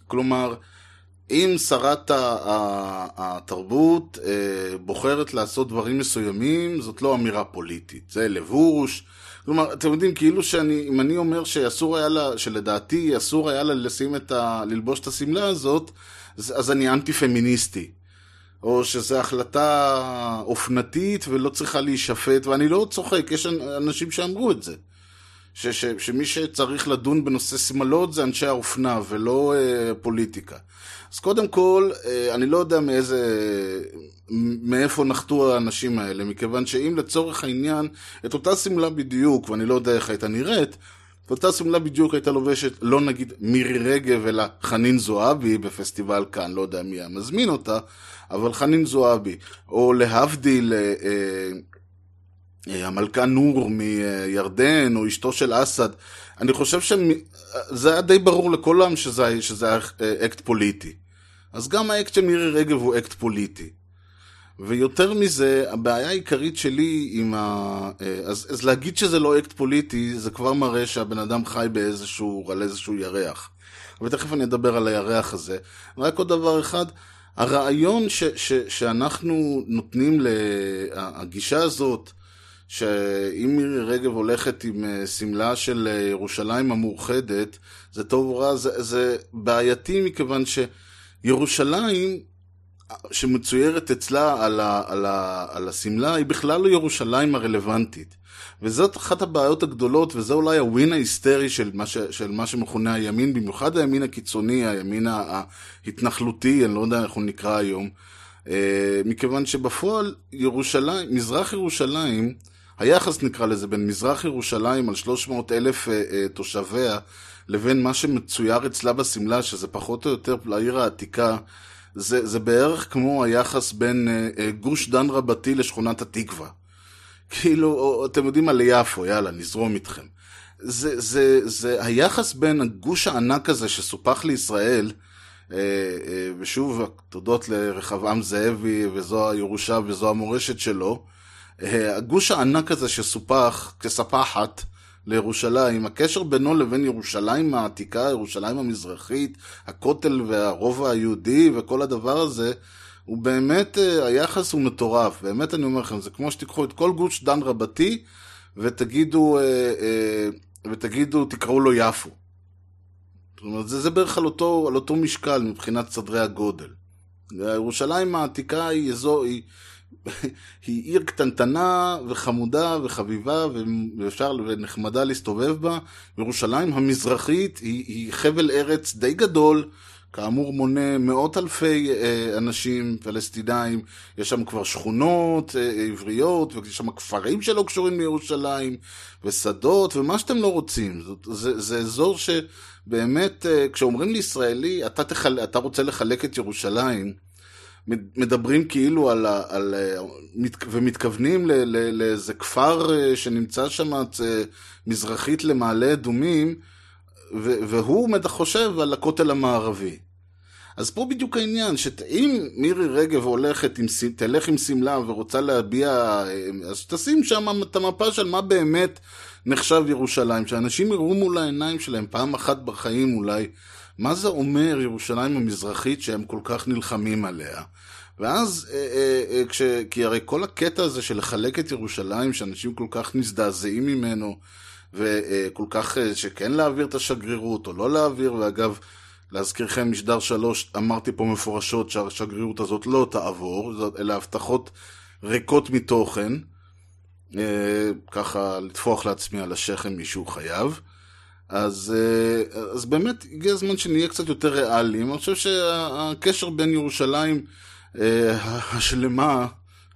כלומר, אם שרת התרבות אה, בוחרת לעשות דברים מסוימים, זאת לא אמירה פוליטית. זה לבוש, כלומר, אתם יודעים, כאילו שאני, אם אני אומר שאסור היה לה, שלדעתי אסור היה לה לשים את ה... ללבוש את השמלה הזאת, אז, אז אני אנטי פמיניסטי. או שזו החלטה אופנתית ולא צריכה להישפט, ואני לא צוחק, יש אנשים שאמרו את זה. ש, ש, שמי שצריך לדון בנושא שמלות זה אנשי האופנה ולא אה, פוליטיקה. אז קודם כל, אה, אני לא יודע מאיזה, מאיפה נחתו האנשים האלה, מכיוון שאם לצורך העניין, את אותה שמלה בדיוק, ואני לא יודע איך הייתה נראית, את אותה שמלה בדיוק הייתה לובשת, לא נגיד מירי רגב, אלא חנין זועבי בפסטיבל כאן, לא יודע מי היה מזמין אותה, אבל חנין זועבי, או להבדיל, אה, אה, המלכה נור מירדן, או אשתו של אסד, אני חושב שזה היה די ברור לכולם שזה, שזה היה אה, אקט פוליטי. אז גם האקט של מירי רגב הוא אקט פוליטי. ויותר מזה, הבעיה העיקרית שלי עם ה... אה, אז, אז להגיד שזה לא אקט פוליטי, זה כבר מראה שהבן אדם חי באיזשהו, על איזשהו ירח. ותכף אני אדבר על הירח הזה. רק עוד דבר אחד, הרעיון ש, ש, שאנחנו נותנים לגישה הזאת, שאם מירי רגב הולכת עם אה, שמלה של אה, ירושלים המאוחדת, זה טוב או רע, זה, זה בעייתי מכיוון שירושלים שמצוירת אצלה על, ה, על, ה, על השמלה היא בכלל לא ירושלים הרלוונטית. וזאת אחת הבעיות הגדולות, וזה אולי הווין ההיסטרי של מה, ש, של מה שמכונה הימין, במיוחד הימין הקיצוני, הימין ההתנחלותי, אני לא יודע איך הוא נקרא היום. אה, מכיוון שבפועל ירושלים, מזרח ירושלים, היחס נקרא לזה בין מזרח ירושלים על 300 אלף אה, אה, תושביה לבין מה שמצויר אצלה בשמלה, שזה פחות או יותר לעיר העתיקה, זה, זה בערך כמו היחס בין אה, גוש דן רבתי לשכונת התקווה. כאילו, או, אתם יודעים מה, ליפו, יאללה, נזרום איתכם. זה, זה, זה היחס בין הגוש הענק הזה שסופח לישראל, ושוב, תודות לרחבעם זאבי, וזו הירושה וזו המורשת שלו, הגוש הענק הזה שסופח כספחת לירושלים, הקשר בינו לבין ירושלים העתיקה, ירושלים המזרחית, הכותל והרובע היהודי וכל הדבר הזה, הוא באמת, אה, היחס הוא מטורף. באמת אני אומר לכם, זה כמו שתיקחו את כל גוש דן רבתי ותגידו, אה, אה, ותגידו, תקראו לו יפו. זאת אומרת, זה, זה בערך על אותו, על אותו משקל מבחינת סדרי הגודל. ירושלים העתיקה היא אזור, היא, היא עיר קטנטנה וחמודה וחביבה ואפשר ונחמדה להסתובב בה. ירושלים המזרחית היא, היא חבל ארץ די גדול, כאמור מונה מאות אלפי אה, אנשים פלסטינאים, יש שם כבר שכונות אה, עבריות ויש שם כפרים שלא קשורים לירושלים ושדות ומה שאתם לא רוצים. זה, זה, זה אזור שבאמת אה, כשאומרים לישראלי אתה, תחל, אתה רוצה לחלק את ירושלים מדברים כאילו על, על ומתכוונים לאיזה כפר אה, שנמצא שם אה, מזרחית למעלה אדומים, והוא חושב על הכותל המערבי. אז פה בדיוק העניין, שאם מירי רגב הולכת, עם, תלך עם שמלה ורוצה להביע, אה, אז תשים שם את המפה של מה באמת נחשב ירושלים, שאנשים יראו מול העיניים שלהם פעם אחת בחיים אולי מה זה אומר ירושלים המזרחית שהם כל כך נלחמים עליה? ואז, אה, אה, אה, כש, כי הרי כל הקטע הזה של לחלק את ירושלים, שאנשים כל כך מזדעזעים ממנו, וכל כך, שכן להעביר את השגרירות או לא להעביר, ואגב, להזכירכם, משדר שלוש, אמרתי פה מפורשות שהשגרירות הזאת לא תעבור, אלה הבטחות ריקות מתוכן, ככה לטפוח לעצמי על השכם מישהו חייב. אז, אה, אז באמת הגיע הזמן שנהיה קצת יותר ריאליים. אני חושב שהקשר בין ירושלים אה, השלמה,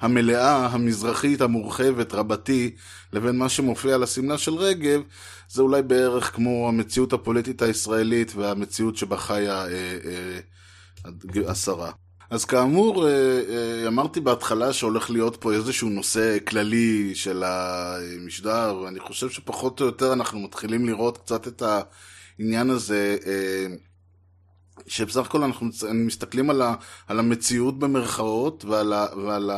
המלאה, המזרחית, המורחבת, רבתי, לבין מה שמופיע על השמלה של רגב, זה אולי בערך כמו המציאות הפוליטית הישראלית והמציאות שבה חיה אה, השרה. אז כאמור, אה, אה, אמרתי בהתחלה שהולך להיות פה איזשהו נושא כללי של המשדר, ואני חושב שפחות או יותר אנחנו מתחילים לראות קצת את העניין הזה, אה, שבסך הכל אנחנו מסתכלים על, ה, על המציאות במרכאות ועל, ה, ועל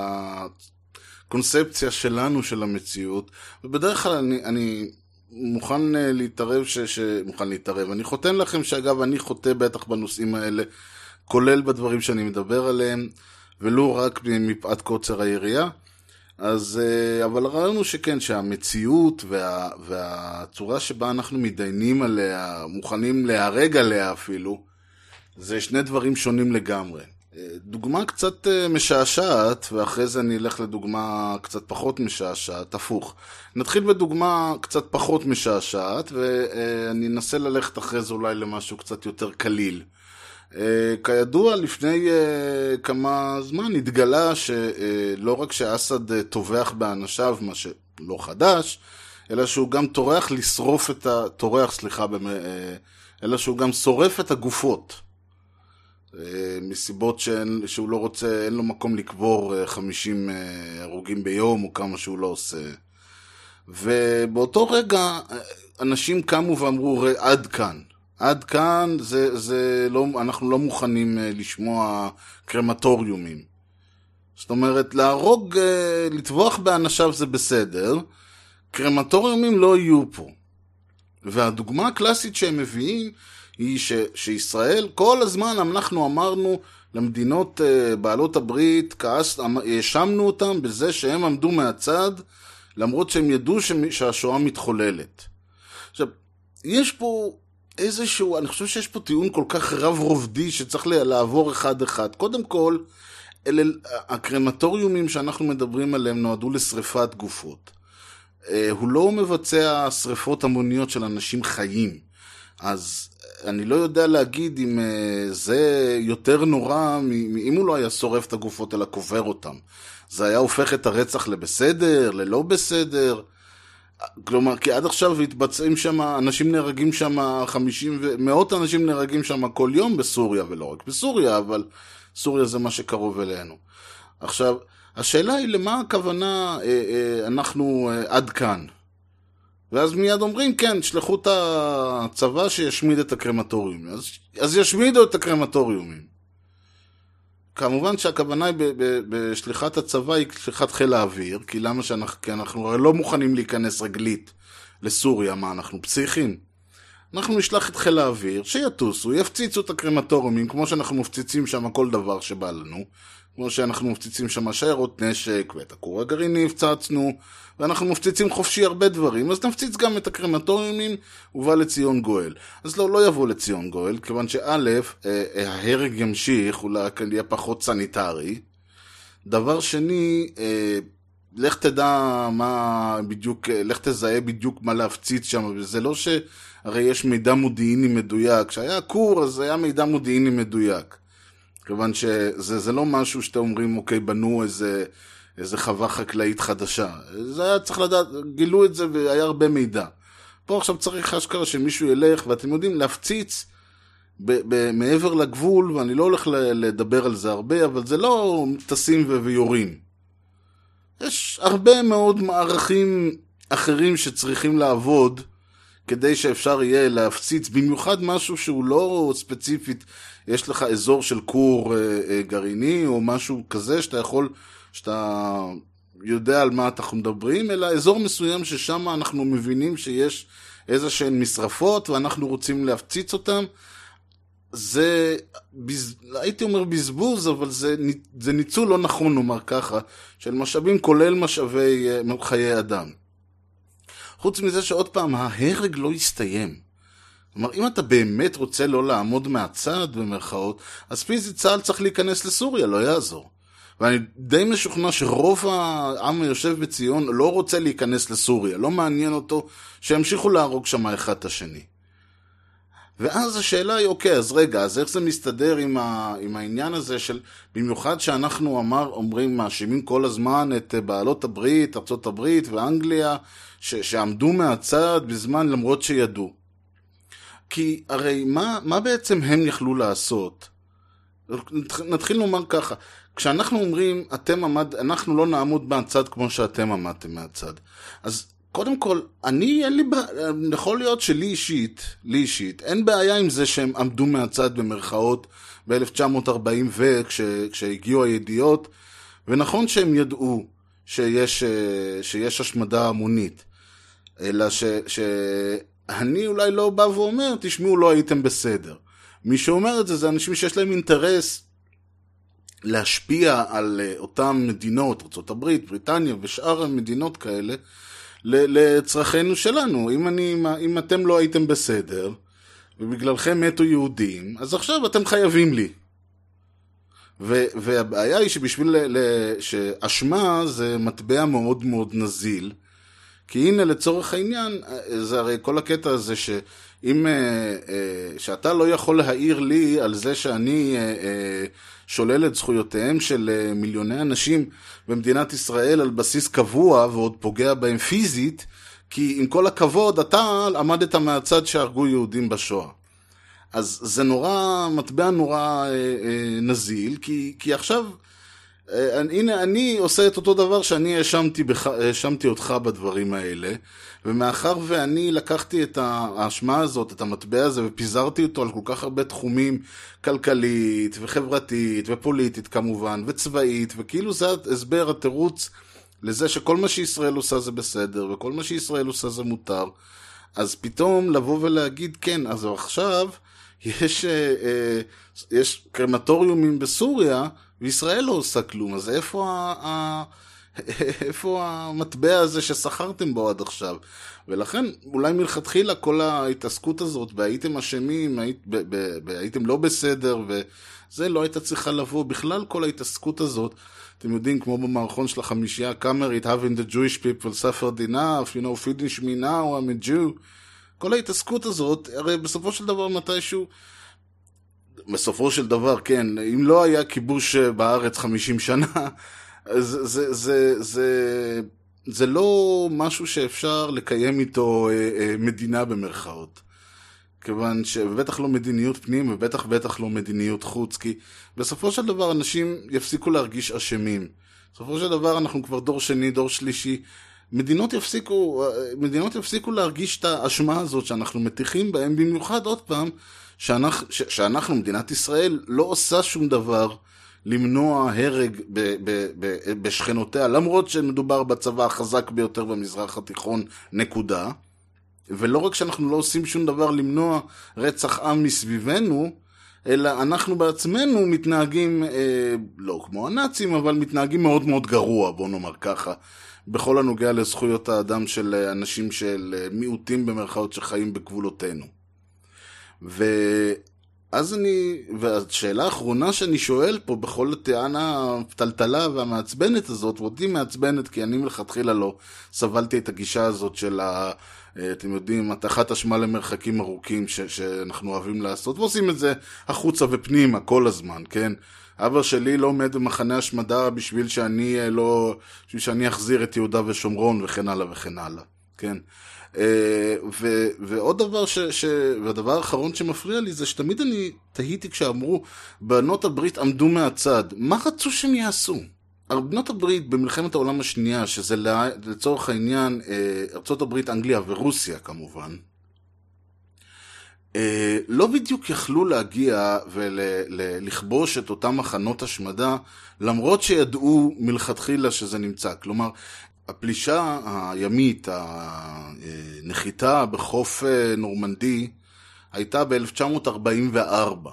הקונספציה שלנו של המציאות, ובדרך כלל אני, אני מוכן להתערב, ש, ש, מוכן להתערב, אני חותן לכם שאגב אני חוטא בטח בנושאים האלה. כולל בדברים שאני מדבר עליהם, ולו רק מפאת קוצר היריעה. אז, אה, אבל הרעיון הוא שכן, שהמציאות וה, והצורה שבה אנחנו מתדיינים עליה, מוכנים להיהרג עליה אפילו, זה שני דברים שונים לגמרי. דוגמה קצת אה, משעשעת, ואחרי זה אני אלך לדוגמה קצת פחות משעשעת, הפוך. נתחיל בדוגמה קצת פחות משעשעת, ואני אנסה ללכת אחרי זה אולי למשהו קצת יותר קליל. אה, כידוע, לפני אה, כמה זמן התגלה שלא רק שאסד טובח באנשיו, מה שלא חדש, אלא שהוא גם טורח לשרוף את ה... טורח, סליחה, אלא שהוא גם שורף את הגופות. אה, מסיבות שאין, שהוא לא רוצה, אין לו מקום לקבור 50 אה, אה, הרוגים ביום או כמה שהוא לא עושה. ובאותו רגע אנשים קמו ואמרו, עד כאן. עד כאן זה, זה לא, אנחנו לא מוכנים לשמוע קרמטוריומים. זאת אומרת, להרוג, לטבוח באנשיו זה בסדר, קרמטוריומים לא יהיו פה. והדוגמה הקלאסית שהם מביאים היא ש, שישראל, כל הזמן אנחנו אמרנו למדינות uh, בעלות הברית, כעס, אמ, האשמנו אותם בזה שהם עמדו מהצד, למרות שהם ידעו שהשואה מתחוללת. עכשיו, יש פה איזשהו, אני חושב שיש פה טיעון כל כך רב רובדי שצריך לעבור אחד-אחד. קודם כל, אלה, הקרמטוריומים שאנחנו מדברים עליהם נועדו לשריפת גופות. Uh, הוא לא מבצע שריפות המוניות של אנשים חיים. אז אני לא יודע להגיד אם uh, זה יותר נורא, אם הוא לא היה שורף את הגופות אלא קובר אותן. זה היה הופך את הרצח לבסדר, ללא בסדר. כלומר, כי עד עכשיו מתבצעים שם, אנשים נהרגים שם, חמישים ו... מאות אנשים נהרגים שם כל יום בסוריה, ולא רק בסוריה, אבל סוריה זה מה שקרוב אלינו. עכשיו, השאלה היא למה הכוונה אה, אה, אנחנו אה, עד כאן. ואז מיד אומרים, כן, שלחו את הצבא שישמיד את הקרמטוריום. אז, אז ישמידו את הקרמטוריומים. כמובן שהכוונה בשליחת הצבא היא שליחת חיל האוויר, כי למה שאנחנו, כי אנחנו הרי לא מוכנים להיכנס רגלית לסוריה, מה, אנחנו פסיכים? אנחנו נשלח את חיל האוויר, שיטוסו, יפציצו את הקרמטוריומים, כמו שאנחנו מפציצים שם כל דבר שבא לנו, כמו שאנחנו מפציצים שם שיירות נשק, ואת הכור הגרעיני הפצצנו, ואנחנו מפציצים חופשי הרבה דברים, אז נפציץ גם את הקרמטוריומים, ובא לציון גואל. אז לא, לא יבוא לציון גואל, כיוון שא', אה, אה, ההרג ימשיך, אולי יהיה פחות סניטרי. דבר שני, אה, לך תדע מה בדיוק, לך תזהה בדיוק מה להפציץ שם, וזה לא ש... הרי יש מידע מודיעיני מדויק. כשהיה כור, אז היה מידע מודיעיני מדויק. כיוון שזה לא משהו שאתם אומרים, אוקיי, בנו איזה, איזה חווה חקלאית חדשה. זה היה צריך לדעת, גילו את זה והיה הרבה מידע. פה עכשיו צריך אשכרה שמישהו ילך, ואתם יודעים, להפציץ ב- ב- מעבר לגבול, ואני לא הולך לדבר על זה הרבה, אבל זה לא טסים ויורים. יש הרבה מאוד מערכים אחרים שצריכים לעבוד כדי שאפשר יהיה להפציץ, במיוחד משהו שהוא לא ספציפית יש לך אזור של כור אה, אה, גרעיני או משהו כזה שאתה יכול, שאתה יודע על מה אנחנו מדברים, אלא אזור מסוים ששם אנחנו מבינים שיש איזה שהן משרפות ואנחנו רוצים להפציץ אותן. זה, בז... הייתי אומר בזבוז, אבל זה, זה ניצול לא נכון, נאמר ככה, של משאבים כולל משאבי אה, חיי אדם. חוץ מזה שעוד פעם, ההרג לא יסתיים. כלומר, אם אתה באמת רוצה לא לעמוד מהצד, במרכאות, אז פיזית צה"ל צריך להיכנס לסוריה, לא יעזור. ואני די משוכנע שרוב העם היושב בציון לא רוצה להיכנס לסוריה, לא מעניין אותו שימשיכו להרוג שם אחד את השני. ואז השאלה היא, אוקיי, אז רגע, אז איך זה מסתדר עם, ה, עם העניין הזה של, במיוחד שאנחנו אמר, אומרים, מאשימים כל הזמן את בעלות הברית, ארצות הברית ואנגליה, ש, שעמדו מהצד בזמן למרות שידעו. כי הרי מה, מה בעצם הם יכלו לעשות? נתחיל לומר ככה, כשאנחנו אומרים, אתם עמד, אנחנו לא נעמוד מהצד כמו שאתם עמדתם מהצד. אז קודם כל, אני, אין לי בעיה, יכול להיות שלי אישית, לי אישית, אין בעיה עם זה שהם עמדו מהצד במרכאות ב-1940 וכשהגיעו הידיעות, ונכון שהם ידעו שיש, אה, שיש השמדה המונית, אלא ש, ש, אני אולי לא בא ואומר, תשמעו, לא הייתם בסדר. מי שאומר את זה, זה אנשים שיש להם אינטרס להשפיע על אה, אותן מדינות, ארה"ב, בריטניה ושאר המדינות כאלה, לצרכינו שלנו. אם, אני, אם אתם לא הייתם בסדר, ובגללכם מתו יהודים, אז עכשיו אתם חייבים לי. ו- והבעיה היא שבשביל, ל- ל- שאשמה זה מטבע מאוד מאוד נזיל. כי הנה לצורך העניין, אה, זה הרי כל הקטע הזה שאם, אה, אה, שאתה לא יכול להעיר לי על זה שאני שולל את זכויותיהם של מיליוני אנשים במדינת ישראל על בסיס קבוע ועוד פוגע בהם פיזית, כי עם כל הכבוד, אתה עמדת מהצד שהרגו יהודים בשואה. אז זה נורא, מטבע נורא נזיל, כי, כי עכשיו, הנה, אני עושה את אותו דבר שאני האשמתי האשמתי אותך בדברים האלה, ומאחר ואני לקחתי את האשמה הזאת, את המטבע הזה, ופיזרתי אותו על כל כך הרבה תחומים, כלכלית, וחברתית, ופוליטית כמובן, וצבאית, וכאילו זה ההסבר, התירוץ לזה שכל מה שישראל עושה זה בסדר, וכל מה שישראל עושה זה מותר. אז פתאום לבוא ולהגיד, כן, אז עכשיו יש, אה, אה, יש קרמטוריומים בסוריה, וישראל לא עושה כלום, אז איפה, ה, איפה המטבע הזה שסחרתם בו עד עכשיו? ולכן, אולי מלכתחילה כל ההתעסקות הזאת, והייתם אשמים, היית, ב, ב, ב, הייתם לא בסדר, וזה לא הייתה צריכה לבוא. בכלל, כל ההתעסקות הזאת, אתם יודעים, כמו במערכון של החמישייה הקאמרית, having the Jewish people suffered enough, you know, finish me now, I'm a Jew. כל ההתעסקות הזאת, הרי בסופו של דבר מתישהו, בסופו של דבר, כן, אם לא היה כיבוש אה, בארץ 50 שנה, אז זה, זה, זה, זה לא משהו שאפשר לקיים איתו אה, אה, מדינה במרכאות. כיוון שבטח לא מדיניות פנים ובטח בטח לא מדיניות חוץ, כי בסופו של דבר אנשים יפסיקו להרגיש אשמים. בסופו של דבר אנחנו כבר דור שני, דור שלישי. מדינות יפסיקו, מדינות יפסיקו להרגיש את האשמה הזאת שאנחנו מטיחים בהם, במיוחד עוד פעם, שאנחנו, ש- שאנחנו, מדינת ישראל, לא עושה שום דבר למנוע הרג ב, ב, ב, בשכנותיה, למרות שמדובר בצבא החזק ביותר במזרח התיכון, נקודה. ולא רק שאנחנו לא עושים שום דבר למנוע רצח עם מסביבנו, אלא אנחנו בעצמנו מתנהגים, אה, לא כמו הנאצים, אבל מתנהגים מאוד מאוד גרוע, בוא נאמר ככה, בכל הנוגע לזכויות האדם של אנשים של אה, מיעוטים במרכאות שחיים בגבולותינו. ואז אני, והשאלה האחרונה שאני שואל פה בכל הטענה הפתלתלה והמעצבנת הזאת, ואותי מעצבנת כי אני מלכתחילה לא סבלתי את הגישה הזאת של ה... אה, אתם יודעים, הטחת אשמה למרחקים ארוכים ש- שאנחנו אוהבים לעשות, ועושים את זה החוצה ופנימה כל הזמן, כן? אבא שלי לא עומד במחנה השמדה בשביל שאני אה, לא... בשביל שאני אחזיר את יהודה ושומרון וכן הלאה וכן הלאה, כן? אה, ו, ועוד דבר, ש, ש, והדבר האחרון שמפריע לי זה שתמיד אני תהיתי כשאמרו בנות הברית עמדו מהצד, מה רצו שהם יעשו? בנות הברית במלחמת העולם השנייה, שזה לצורך העניין אה, הברית, אנגליה ורוסיה כמובן, אה, לא בדיוק יכלו להגיע ולכבוש את אותם מחנות השמדה, למרות שידעו מלכתחילה שזה נמצא. כלומר, הפלישה הימית, הנחיתה בחוף אה, נורמנדי, הייתה ב-1944.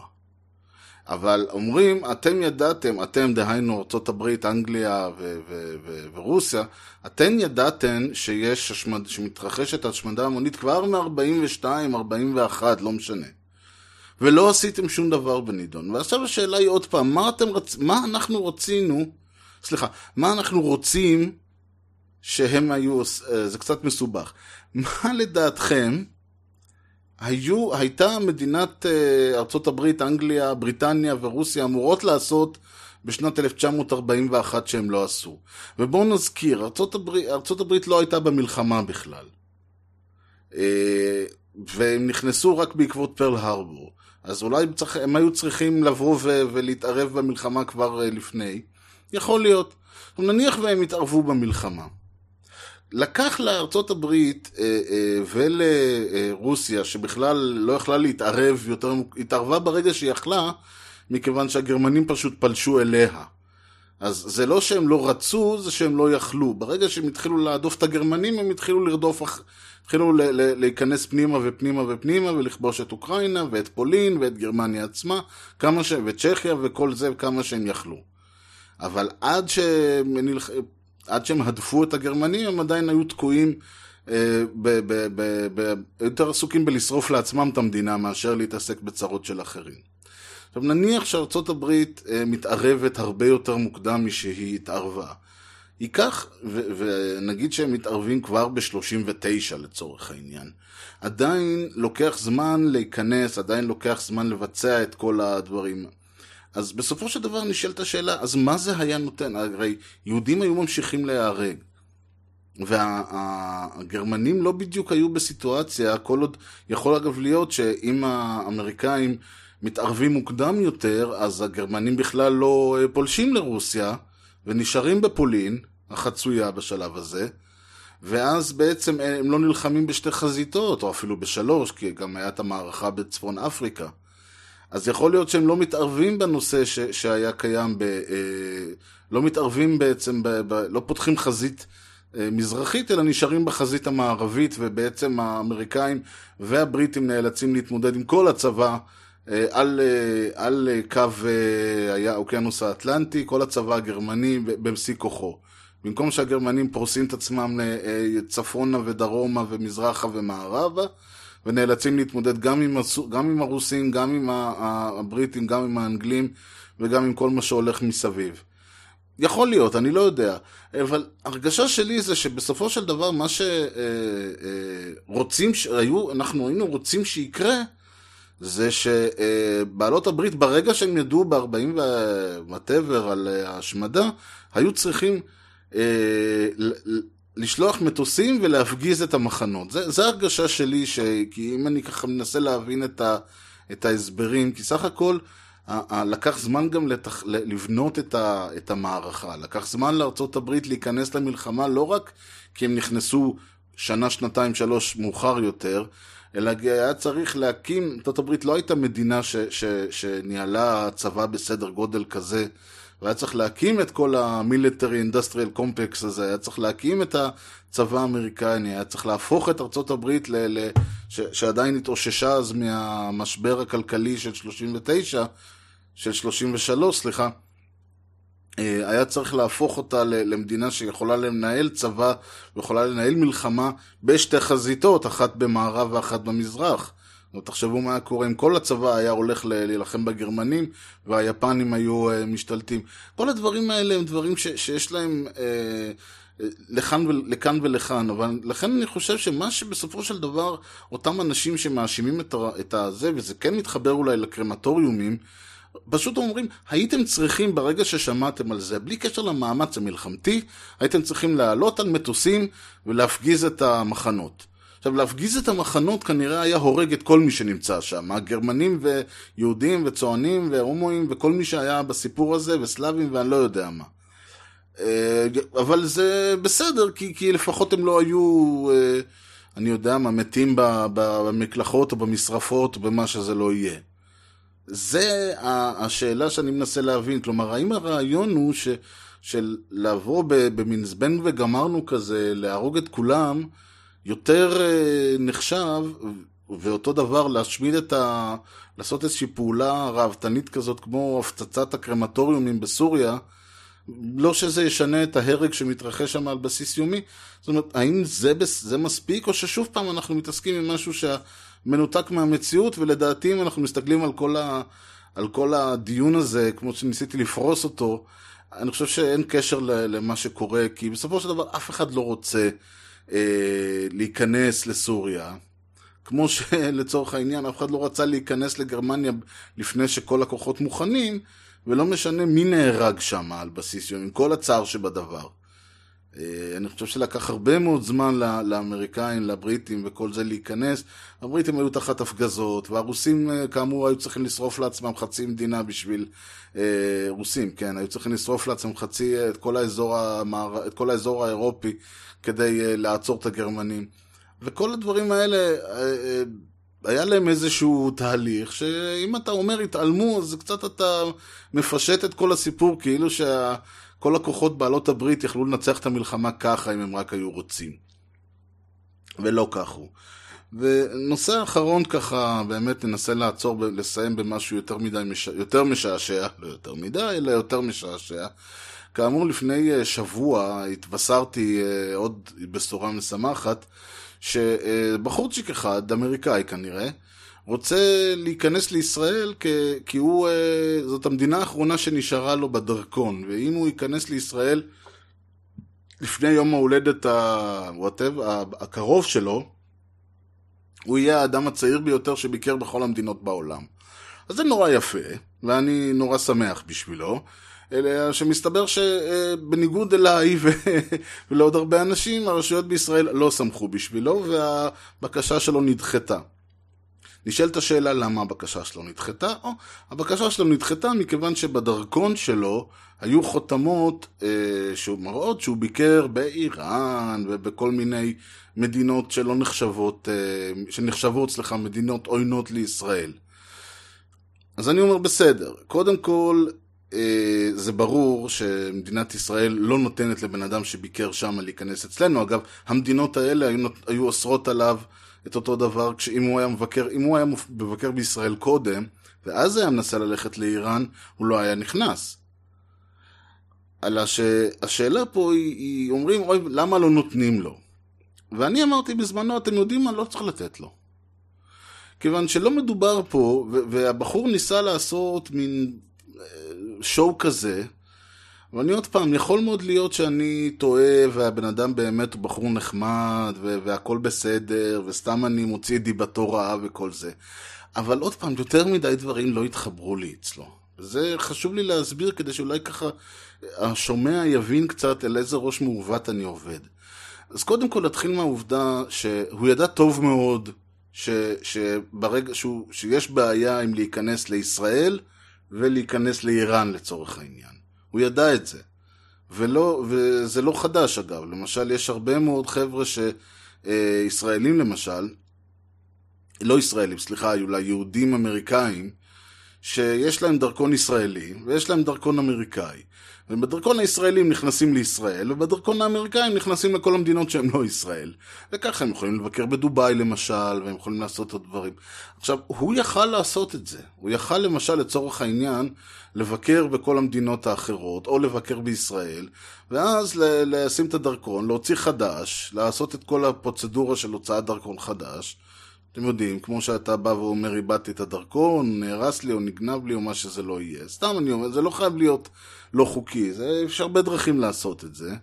אבל אומרים, אתם ידעתם, אתם דהיינו ארה"ב, אנגליה ו- ו- ו- ורוסיה, אתן ידעתם שיש השמד, שמתרחשת השמדה המונית כבר מ-42, 41, לא משנה. ולא עשיתם שום דבר בנידון. ועכשיו השאלה היא עוד פעם, מה, אתם רצ... מה אנחנו רצינו, סליחה, מה אנחנו רוצים שהם היו, זה קצת מסובך. מה לדעתכם היו, הייתה מדינת ארצות הברית, אנגליה, בריטניה ורוסיה אמורות לעשות בשנת 1941 שהם לא עשו. ובואו נזכיר, ארצות הברית, ארצות הברית לא הייתה במלחמה בכלל. והם נכנסו רק בעקבות פרל הרבור. אז אולי צריך, הם היו צריכים לבוא ו- ולהתערב במלחמה כבר לפני. יכול להיות. נניח והם התערבו במלחמה. לקח לארצות הברית אה, אה, ולרוסיה, שבכלל לא יכלה להתערב יותר, התערבה ברגע שהיא יכלה, מכיוון שהגרמנים פשוט פלשו אליה. אז זה לא שהם לא רצו, זה שהם לא יכלו. ברגע שהם התחילו להדוף את הגרמנים, הם התחילו לרדוף, התחילו להיכנס פנימה ופנימה ופנימה ולכבוש את אוקראינה ואת פולין ואת גרמניה עצמה, כמה ש... וצ'כיה וכל זה, כמה שהם יכלו. אבל עד שהם. עד שהם הדפו את הגרמנים, הם עדיין היו תקועים, אה. יותר עסוקים בלשרוף לעצמם את המדינה מאשר להתעסק בצרות של אחרים. עכשיו נניח שארצות הברית אה, מתערבת הרבה יותר מוקדם משהיא התערבה. ייקח, ו- ונגיד שהם מתערבים כבר ב-39 לצורך העניין. עדיין לוקח זמן להיכנס, עדיין לוקח זמן לבצע את כל הדברים. אז בסופו של דבר נשאלת השאלה, אז מה זה היה נותן? הרי יהודים היו ממשיכים להיהרג. והגרמנים לא בדיוק היו בסיטואציה, כל עוד, יכול אגב להיות שאם האמריקאים מתערבים מוקדם יותר, אז הגרמנים בכלל לא פולשים לרוסיה, ונשארים בפולין, החצויה בשלב הזה, ואז בעצם הם לא נלחמים בשתי חזיתות, או אפילו בשלוש, כי גם הייתה המערכה בצפון אפריקה. אז יכול להיות שהם לא מתערבים בנושא ש, שהיה קיים, ב, אה, לא מתערבים בעצם, ב, ב, לא פותחים חזית אה, מזרחית, אלא נשארים בחזית המערבית, ובעצם האמריקאים והבריטים נאלצים להתמודד עם כל הצבא אה, על, אה, על קו האוקיינוס האטלנטי, כל הצבא הגרמני בשיא כוחו. במקום שהגרמנים פורסים את עצמם צפונה ודרומה ומזרחה ומערבה, ונאלצים להתמודד גם עם, גם עם הרוסים, גם עם הבריטים, גם עם האנגלים וגם עם כל מה שהולך מסביב. יכול להיות, אני לא יודע. אבל הרגשה שלי זה שבסופו של דבר מה שרוצים, אה, היו, אנחנו היינו רוצים שיקרה, זה שבעלות הברית, ברגע שהם ידעו ב-40 וואטאבר על ההשמדה, היו צריכים אה, לשלוח מטוסים ולהפגיז את המחנות. זו הרגשה שלי, ש... כי אם אני ככה מנסה להבין את, ה... את ההסברים, כי סך הכל לקח זמן גם לתח... לבנות את, ה... את המערכה, לקח זמן לארצות הברית להיכנס למלחמה לא רק כי הם נכנסו שנה, שנתיים, שלוש מאוחר יותר, אלא היה צריך להקים, ארצות הברית לא הייתה מדינה ש... ש... שניהלה צבא בסדר גודל כזה. והיה צריך להקים את כל המיליטרי אינדסטריאל קומפקס הזה, היה צריך להקים את הצבא האמריקני, היה צריך להפוך את ארצות הברית, ל- ל- ש- שעדיין התאוששה אז מהמשבר הכלכלי של 39, של 33, סליחה, אה, היה צריך להפוך אותה למדינה שיכולה לנהל צבא ויכולה לנהל מלחמה בשתי חזיתות, אחת במערב ואחת במזרח. תחשבו מה קורה אם כל הצבא היה הולך להילחם בגרמנים והיפנים היו uh, משתלטים. כל הדברים האלה הם דברים ש, שיש להם uh, לכאן, ו, לכאן ולכאן, אבל לכן אני חושב שמה שבסופו של דבר אותם אנשים שמאשימים את, את הזה, וזה כן מתחבר אולי לקרמטוריומים, פשוט אומרים, הייתם צריכים ברגע ששמעתם על זה, בלי קשר למאמץ המלחמתי, הייתם צריכים לעלות על מטוסים ולהפגיז את המחנות. עכשיו, להפגיז את המחנות כנראה היה הורג את כל מי שנמצא שם, הגרמנים ויהודים וצוענים והומואים וכל מי שהיה בסיפור הזה, וסלאבים ואני לא יודע מה. אה, אבל זה בסדר, כי, כי לפחות הם לא היו, אה, אני יודע מה, מתים במקלחות או במשרפות או במה שזה לא יהיה. זה השאלה שאני מנסה להבין, כלומר, האם הרעיון הוא ש, של לבוא במין זבנג וגמרנו כזה, להרוג את כולם, יותר אה, נחשב, ואותו דבר להשמיד את ה... לעשות איזושהי פעולה ראוותנית כזאת כמו הפצצת הקרמטוריומים בסוריה, לא שזה ישנה את ההרג שמתרחש שם על בסיס יומי. זאת אומרת, האם זה, זה מספיק, או ששוב פעם אנחנו מתעסקים עם משהו שמנותק מהמציאות, ולדעתי אם אנחנו מסתכלים על כל, ה, על כל הדיון הזה, כמו שניסיתי לפרוס אותו, אני חושב שאין קשר למה שקורה, כי בסופו של דבר אף אחד לא רוצה אה, להיכנס לסוריה, כמו שלצורך העניין אף אחד לא רצה להיכנס לגרמניה לפני שכל הכוחות מוכנים, ולא משנה מי נהרג שם על בסיס יום, עם כל הצער שבדבר. אה, אני חושב שלקח הרבה מאוד זמן לאמריקאים, לבריטים וכל זה להיכנס. הבריטים היו תחת הפגזות, והרוסים אה, כאמור היו צריכים לשרוף לעצמם חצי מדינה בשביל... אה, רוסים, כן, היו צריכים לשרוף לעצמם חצי, את כל האזור, המער... את כל האזור האירופי כדי לעצור את הגרמנים. וכל הדברים האלה, היה להם איזשהו תהליך, שאם אתה אומר התעלמו, אז קצת אתה מפשט את כל הסיפור, כאילו שה... כל הכוחות בעלות הברית יכלו לנצח את המלחמה ככה אם הם רק היו רוצים. ולא כך הוא. ונושא אחרון ככה, באמת ננסה לעצור, לסיים במשהו יותר מדי, יותר משעשע, לא יותר מדי, אלא יותר משעשע. כאמור, לפני אה, שבוע התבשרתי אה, עוד בשורה משמחת, שבחורצ'יק אחד, אמריקאי כנראה, רוצה להיכנס לישראל כי, כי הוא, אה, זאת המדינה האחרונה שנשארה לו בדרכון, ואם הוא ייכנס לישראל לפני יום ההולדת ה... הקרוב שלו, הוא יהיה האדם הצעיר ביותר שביקר בכל המדינות בעולם. אז זה נורא יפה, ואני נורא שמח בשבילו. אלא שמסתבר שבניגוד אליי ו... ולעוד הרבה אנשים, הרשויות בישראל לא שמחו בשבילו, והבקשה שלו נדחתה. נשאלת השאלה למה הבקשה שלו נדחתה, או הבקשה שלו נדחתה מכיוון שבדרכון שלו היו חותמות אה, שמראות שהוא ביקר באיראן ובכל מיני מדינות שלא נחשבות, אה, שנחשבות, סליחה, מדינות עוינות לישראל. אז אני אומר בסדר, קודם כל אה, זה ברור שמדינת ישראל לא נותנת לבן אדם שביקר שם להיכנס אצלנו. אגב, המדינות האלה היו, היו אוסרות עליו את אותו דבר אם הוא היה מבקר, אם הוא היה מבקר בישראל קודם, ואז היה מנסה ללכת לאיראן, הוא לא היה נכנס. אלא שהשאלה פה היא, היא אומרים, אוי, למה לא נותנים לו? ואני אמרתי בזמנו, אתם יודעים מה? לא צריך לתת לו. כיוון שלא מדובר פה, והבחור ניסה לעשות מין שואו כזה, ואני עוד פעם, יכול מאוד להיות שאני טועה והבן אדם באמת הוא בחור נחמד והכל בסדר וסתם אני מוציא את דיבתו רעה וכל זה. אבל עוד פעם, יותר מדי דברים לא התחברו לי אצלו. זה חשוב לי להסביר כדי שאולי ככה השומע יבין קצת אל איזה ראש מעוות אני עובד. אז קודם כל נתחיל מהעובדה שהוא ידע טוב מאוד ש, שברגע שהוא, שיש בעיה עם להיכנס לישראל, ולהיכנס לאיראן לצורך העניין. הוא ידע את זה. ולא, וזה לא חדש אגב, למשל יש הרבה מאוד חבר'ה שישראלים למשל, לא ישראלים, סליחה, אולי יהודים אמריקאים, שיש להם דרכון ישראלי ויש להם דרכון אמריקאי. ובדרכון הישראלי הם נכנסים לישראל, ובדרכון האמריקאי הם נכנסים לכל המדינות שהן לא ישראל. וככה הם יכולים לבקר בדובאי למשל, והם יכולים לעשות עוד דברים. עכשיו, הוא יכל לעשות את זה. הוא יכל למשל לצורך העניין לבקר בכל המדינות האחרות, או לבקר בישראל, ואז לשים את הדרכון, להוציא חדש, לעשות את כל הפרוצדורה של הוצאת דרכון חדש. אתם יודעים, כמו שאתה בא ואומר, איבדתי את הדרכון, נהרס לי או נגנב לי או מה שזה לא יהיה. סתם אני אומר, זה לא חייב להיות לא חוקי, זה, יש הרבה דרכים לעשות את זה.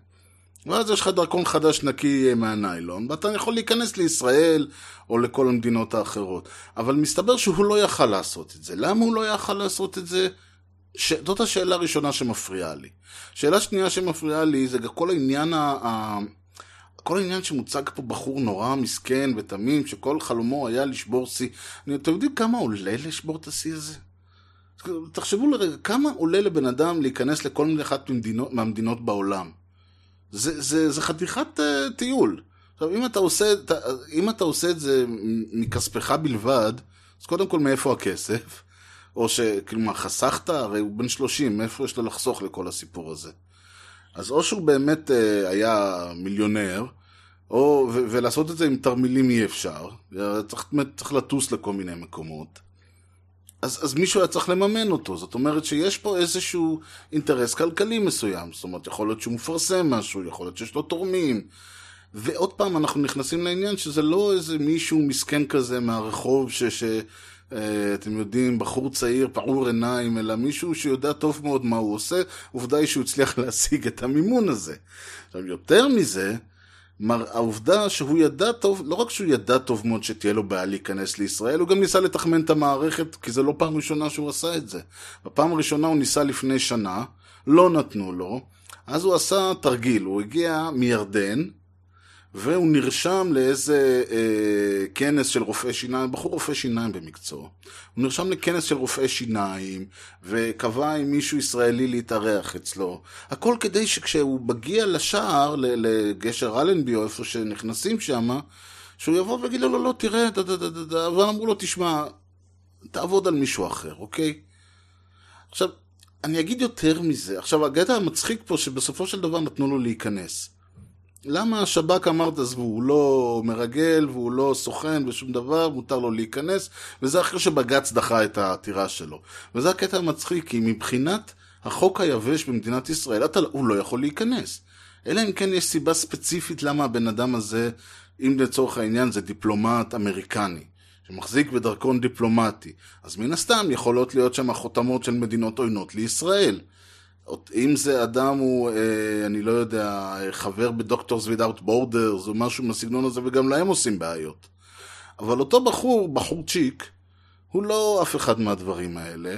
ואז יש לך דרכון חדש נקי מהניילון, ואתה יכול להיכנס לישראל או לכל המדינות האחרות. אבל מסתבר שהוא לא יכל לעשות את זה. למה הוא לא יכל לעשות את זה? ש... זאת השאלה הראשונה שמפריעה לי. שאלה שנייה שמפריעה לי זה כל העניין ה... כל העניין שמוצג פה בחור נורא מסכן ותמים, שכל חלומו היה לשבור שיא. אתם יודעים כמה עולה לשבור את השיא הזה? תחשבו לרגע, כמה עולה לבן אדם להיכנס לכל מיני אחת ממדינות, מהמדינות בעולם? זה, זה, זה חתיכת uh, טיול. עכשיו, אם אתה, עושה, אם אתה עושה את זה מכספך בלבד, אז קודם כל מאיפה הכסף? או שכאילו מה, חסכת? הרי הוא בן 30, מאיפה יש לו לחסוך לכל הסיפור הזה? אז או שהוא באמת uh, היה מיליונר, או, ו- ולעשות את זה עם תרמילים אי אפשר, צריך, צריך לטוס לכל מיני מקומות. אז, אז מישהו היה צריך לממן אותו, זאת אומרת שיש פה איזשהו אינטרס כלכלי מסוים, זאת אומרת יכול להיות שהוא מפרסם משהו, יכול להיות שיש לו תורמים. ועוד פעם אנחנו נכנסים לעניין שזה לא איזה מישהו מסכן כזה מהרחוב ש... ש אה, אתם יודעים, בחור צעיר, פעור עיניים, אלא מישהו שיודע טוב מאוד מה הוא עושה, עובדה היא שהוא הצליח להשיג את המימון הזה. עכשיו, יותר מזה, העובדה שהוא ידע טוב, לא רק שהוא ידע טוב מאוד שתהיה לו בעיה להיכנס לישראל, הוא גם ניסה לתחמן את המערכת, כי זה לא פעם ראשונה שהוא עשה את זה. בפעם הראשונה הוא ניסה לפני שנה, לא נתנו לו, אז הוא עשה תרגיל, הוא הגיע מירדן, והוא נרשם לאיזה אה, כנס של רופאי שיניים, בחור רופא שיניים במקצוע. הוא נרשם לכנס של רופאי שיניים, וקבע עם מישהו ישראלי להתארח אצלו. הכל כדי שכשהוא מגיע לשער, לגשר אלנבי או איפה שנכנסים שם, שהוא יבוא ויגיד לו, לא, לא, תראה, דה, דה, דה, דה, דה, ואמרו לו, תשמע, תעבוד על מישהו אחר, אוקיי? עכשיו, אני אגיד יותר מזה. עכשיו, הקטע המצחיק פה, שבסופו של דבר נתנו לו להיכנס. למה השב"כ אמר, עזבו, הוא לא מרגל והוא לא סוכן ושום דבר, מותר לו להיכנס, וזה אחרי שבג"ץ דחה את העתירה שלו. וזה הקטע המצחיק, כי מבחינת החוק היבש במדינת ישראל, אתה, הוא לא יכול להיכנס. אלא אם כן יש סיבה ספציפית למה הבן אדם הזה, אם לצורך העניין זה דיפלומט אמריקני, שמחזיק בדרכון דיפלומטי, אז מן הסתם יכולות להיות שם חותמות של מדינות עוינות לישראל. אם זה אדם הוא, אה, אני לא יודע, חבר ב Doctors Without Borders או משהו מהסגנון הזה, וגם להם עושים בעיות. אבל אותו בחור, בחור צ'יק, הוא לא אף אחד מהדברים האלה,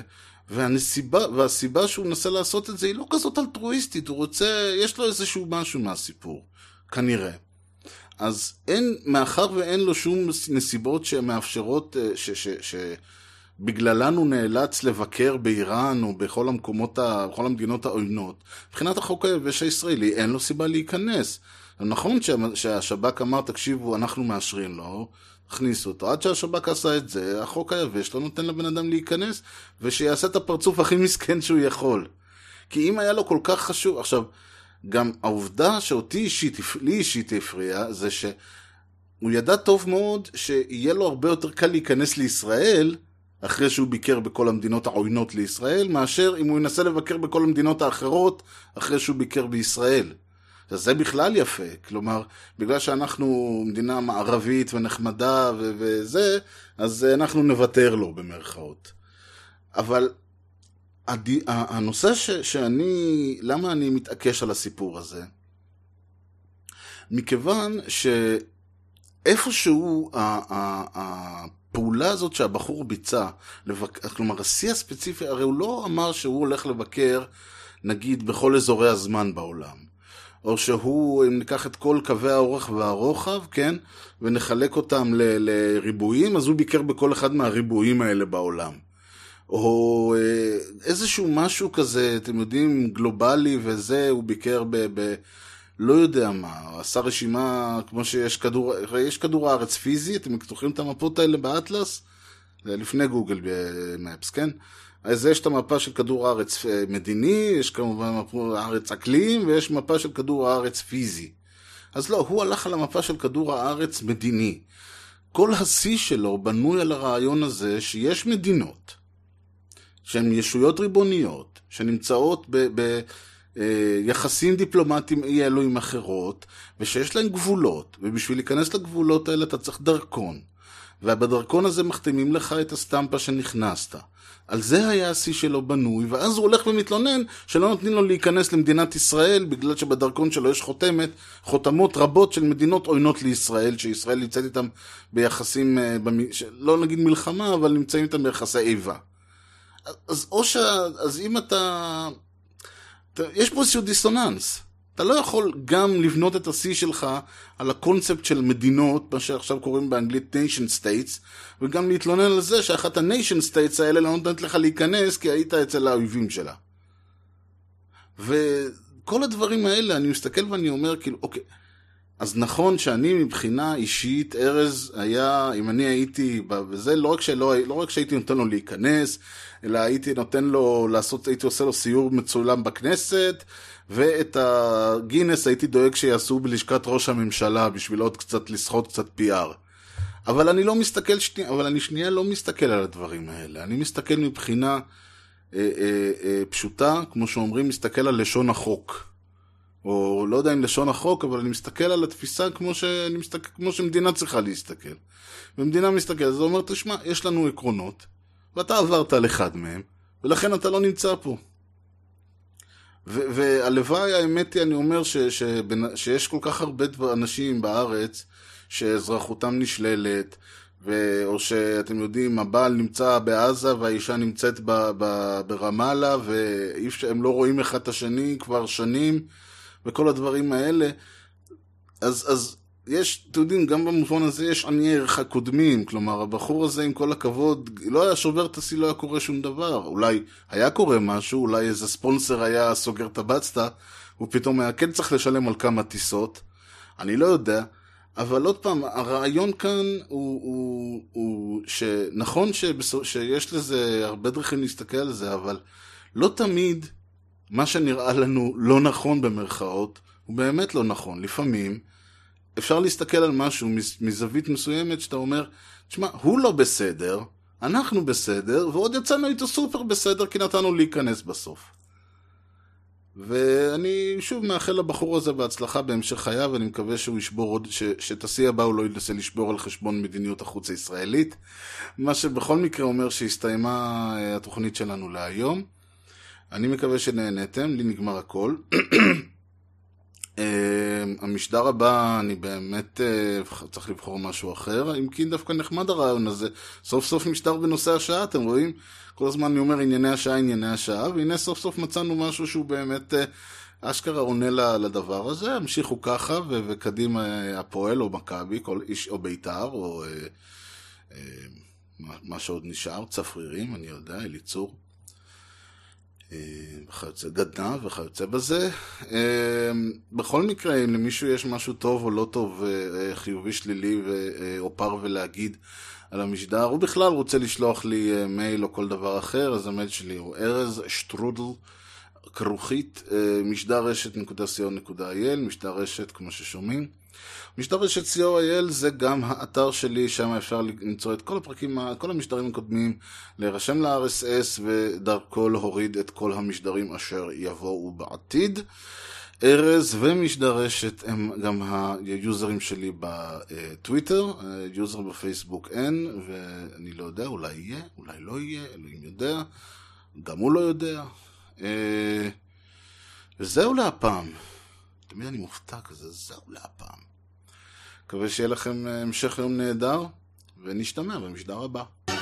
והנסיבה, והסיבה שהוא מנסה לעשות את זה היא לא כזאת אלטרואיסטית, הוא רוצה, יש לו איזשהו משהו מהסיפור, כנראה. אז אין, מאחר ואין לו שום נסיבות שמאפשרות, אה, ש, ש, ש, בגללן הוא נאלץ לבקר באיראן או בכל המקומות, ה, בכל המדינות העוינות, מבחינת החוק היבש הישראלי אין לו סיבה להיכנס. נכון שהשב"כ אמר, תקשיבו, אנחנו מאשרים לו, הכניסו אותו. עד שהשב"כ עשה את זה, החוק היבש לא נותן לבן אדם להיכנס, ושיעשה את הפרצוף הכי מסכן שהוא יכול. כי אם היה לו כל כך חשוב... עכשיו, גם העובדה שאותי אישית, לי אישית הפריעה, זה שהוא ידע טוב מאוד שיהיה לו הרבה יותר קל להיכנס לישראל, אחרי שהוא ביקר בכל המדינות העוינות לישראל, מאשר אם הוא ינסה לבקר בכל המדינות האחרות, אחרי שהוא ביקר בישראל. זה בכלל יפה, כלומר, בגלל שאנחנו מדינה מערבית ונחמדה ו- וזה, אז אנחנו נוותר לו במרכאות. אבל הד... הנושא ש... שאני, למה אני מתעקש על הסיפור הזה? מכיוון שאיפשהו הפעולה הזאת שהבחור ביצע. כלומר השיא הספציפי, הרי הוא לא אמר שהוא הולך לבקר, נגיד, בכל אזורי הזמן בעולם. או שהוא, אם ניקח את כל קווי האורך והרוחב, כן, ונחלק אותם ל, לריבועים, אז הוא ביקר בכל אחד מהריבועים האלה בעולם. או אה, איזשהו משהו כזה, אתם יודעים, גלובלי וזה, הוא ביקר ב... ב לא יודע מה, עשה רשימה כמו שיש כדור, יש כדור הארץ פיזי, אתם זוכרים את המפות האלה באטלס? זה לפני גוגל מפס, כן? אז יש את המפה של כדור הארץ אה, מדיני, יש כמובן מפה הארץ אקלים, ויש מפה של כדור הארץ פיזי. אז לא, הוא הלך על המפה של כדור הארץ מדיני. כל השיא שלו בנוי על הרעיון הזה שיש מדינות שהן ישויות ריבוניות, שנמצאות ביחסים אה, דיפלומטיים אי אלו עם אחרות, ושיש להן גבולות, ובשביל להיכנס לגבולות האלה אתה צריך דרכון. ובדרכון הזה מחתימים לך את הסטמפה שנכנסת. על זה היה השיא שלו בנוי, ואז הוא הולך ומתלונן שלא נותנים לו להיכנס למדינת ישראל בגלל שבדרכון שלו יש חותמת, חותמות רבות של מדינות עוינות לישראל, שישראל נמצאת איתם ביחסים, אה, לא נגיד מלחמה, אבל נמצאים איתם ביחסי איבה. אז או ש... אז אם אתה... יש פה איזשהו דיסוננס. אתה לא יכול גם לבנות את השיא שלך על הקונספט של מדינות, מה שעכשיו קוראים באנגלית nation states, וגם להתלונן על זה שאחת ה-nation states האלה לא נותנת לך להיכנס כי היית אצל האויבים שלה. וכל הדברים האלה, אני מסתכל ואני אומר, כאילו, אוקיי, אז נכון שאני מבחינה אישית, ארז היה, אם אני הייתי, וזה לא רק, שלא, לא רק שהייתי נותן לו להיכנס, אלא הייתי נותן לו לעשות, הייתי עושה לו סיור מצולם בכנסת, ואת הגינס הייתי דואג שיעשו בלשכת ראש הממשלה בשביל עוד קצת לסחוט קצת PR. אבל אני לא מסתכל, שני, אבל אני שנייה לא מסתכל על הדברים האלה. אני מסתכל מבחינה אה, אה, אה, פשוטה, כמו שאומרים, מסתכל על לשון החוק. או לא יודע אם לשון החוק, אבל אני מסתכל על התפיסה כמו, שאני מסתכל, כמו שמדינה צריכה להסתכל. ומדינה מסתכלת, זה אומר, תשמע, יש לנו עקרונות, ואתה עברת על אחד מהם, ולכן אתה לא נמצא פה. והלוואי, האמת היא, אני אומר ש, ש, שיש כל כך הרבה אנשים בארץ שאזרחותם נשללת. או שאתם יודעים, הבעל נמצא בעזה והאישה נמצאת. ברמאללה, והם לא רואים אחד את השני כבר שנים, וכל הדברים האלה. אז, אז יש, אתם יודעים, גם במובן הזה יש עניי ערך הקודמים, כלומר, הבחור הזה, עם כל הכבוד, לא היה שובר את השיא, לא היה קורה שום דבר. אולי היה קורה משהו, אולי איזה ספונסר היה סוגר את הבצטה, הוא פתאום היה כן צריך לשלם על כמה טיסות, אני לא יודע. אבל עוד פעם, הרעיון כאן הוא, הוא, הוא שנכון שבסור, שיש לזה הרבה דרכים להסתכל על זה, אבל לא תמיד מה שנראה לנו לא נכון במרכאות, הוא באמת לא נכון. לפעמים אפשר להסתכל על משהו מזווית מסוימת שאתה אומר, תשמע, הוא לא בסדר, אנחנו בסדר, ועוד יצאנו איתו סופר בסדר כי נתנו להיכנס בסוף. ואני שוב מאחל לבחור הזה בהצלחה בהמשך חייו, ואני מקווה שהוא ישבור עוד, שאת השיא הבא הוא לא ינסה לשבור על חשבון מדיניות החוץ הישראלית. מה שבכל מקרה אומר שהסתיימה אה, התוכנית שלנו להיום. אני מקווה שנהנתם, לי נגמר הכל. אה, המשדר הבא, אני באמת אה, צריך לבחור משהו אחר, אם כי דווקא נחמד הרעיון הזה. סוף סוף משדר בנושא השעה, אתם רואים? כל הזמן אני אומר ענייני השעה, ענייני השעה, והנה סוף סוף מצאנו משהו שהוא באמת אה, אשכרה עונה לדבר הזה. המשיכו ככה, ו- וקדימה הפועל או מכבי, כל איש או בית"ר, או אה, אה, מה שעוד נשאר, צפרירים, אני יודע, אליצור. וכיוצא גדנ"ע וכיוצא בזה. בכל מקרה, אם למישהו יש משהו טוב או לא טוב, חיובי, שלילי או פר ולהגיד על המשדר, הוא בכלל רוצה לשלוח לי מייל או כל דבר אחר, אז המייל שלי הוא ארז שטרודל, כרוכית, משדר רשת.co.il, משדר רשת כמו ששומעים. משדר רשת co.il זה גם האתר שלי, שם אפשר למצוא את כל הפרקים, כל המשדרים הקודמים, להירשם ל-RSS ודרכו להוריד את כל המשדרים אשר יבואו בעתיד. ארז ומשדר רשת הם גם ה users שלי בטוויטר, user בפייסבוק אין, ואני לא יודע, אולי יהיה, אולי לא יהיה, אלוהים יודע, גם הוא לא יודע. וזהו להפעם. תמיד אני מופתע כזה, זהו להפעם. מקווה שיהיה לכם המשך יום נהדר, ונשתמע במשדר הבא.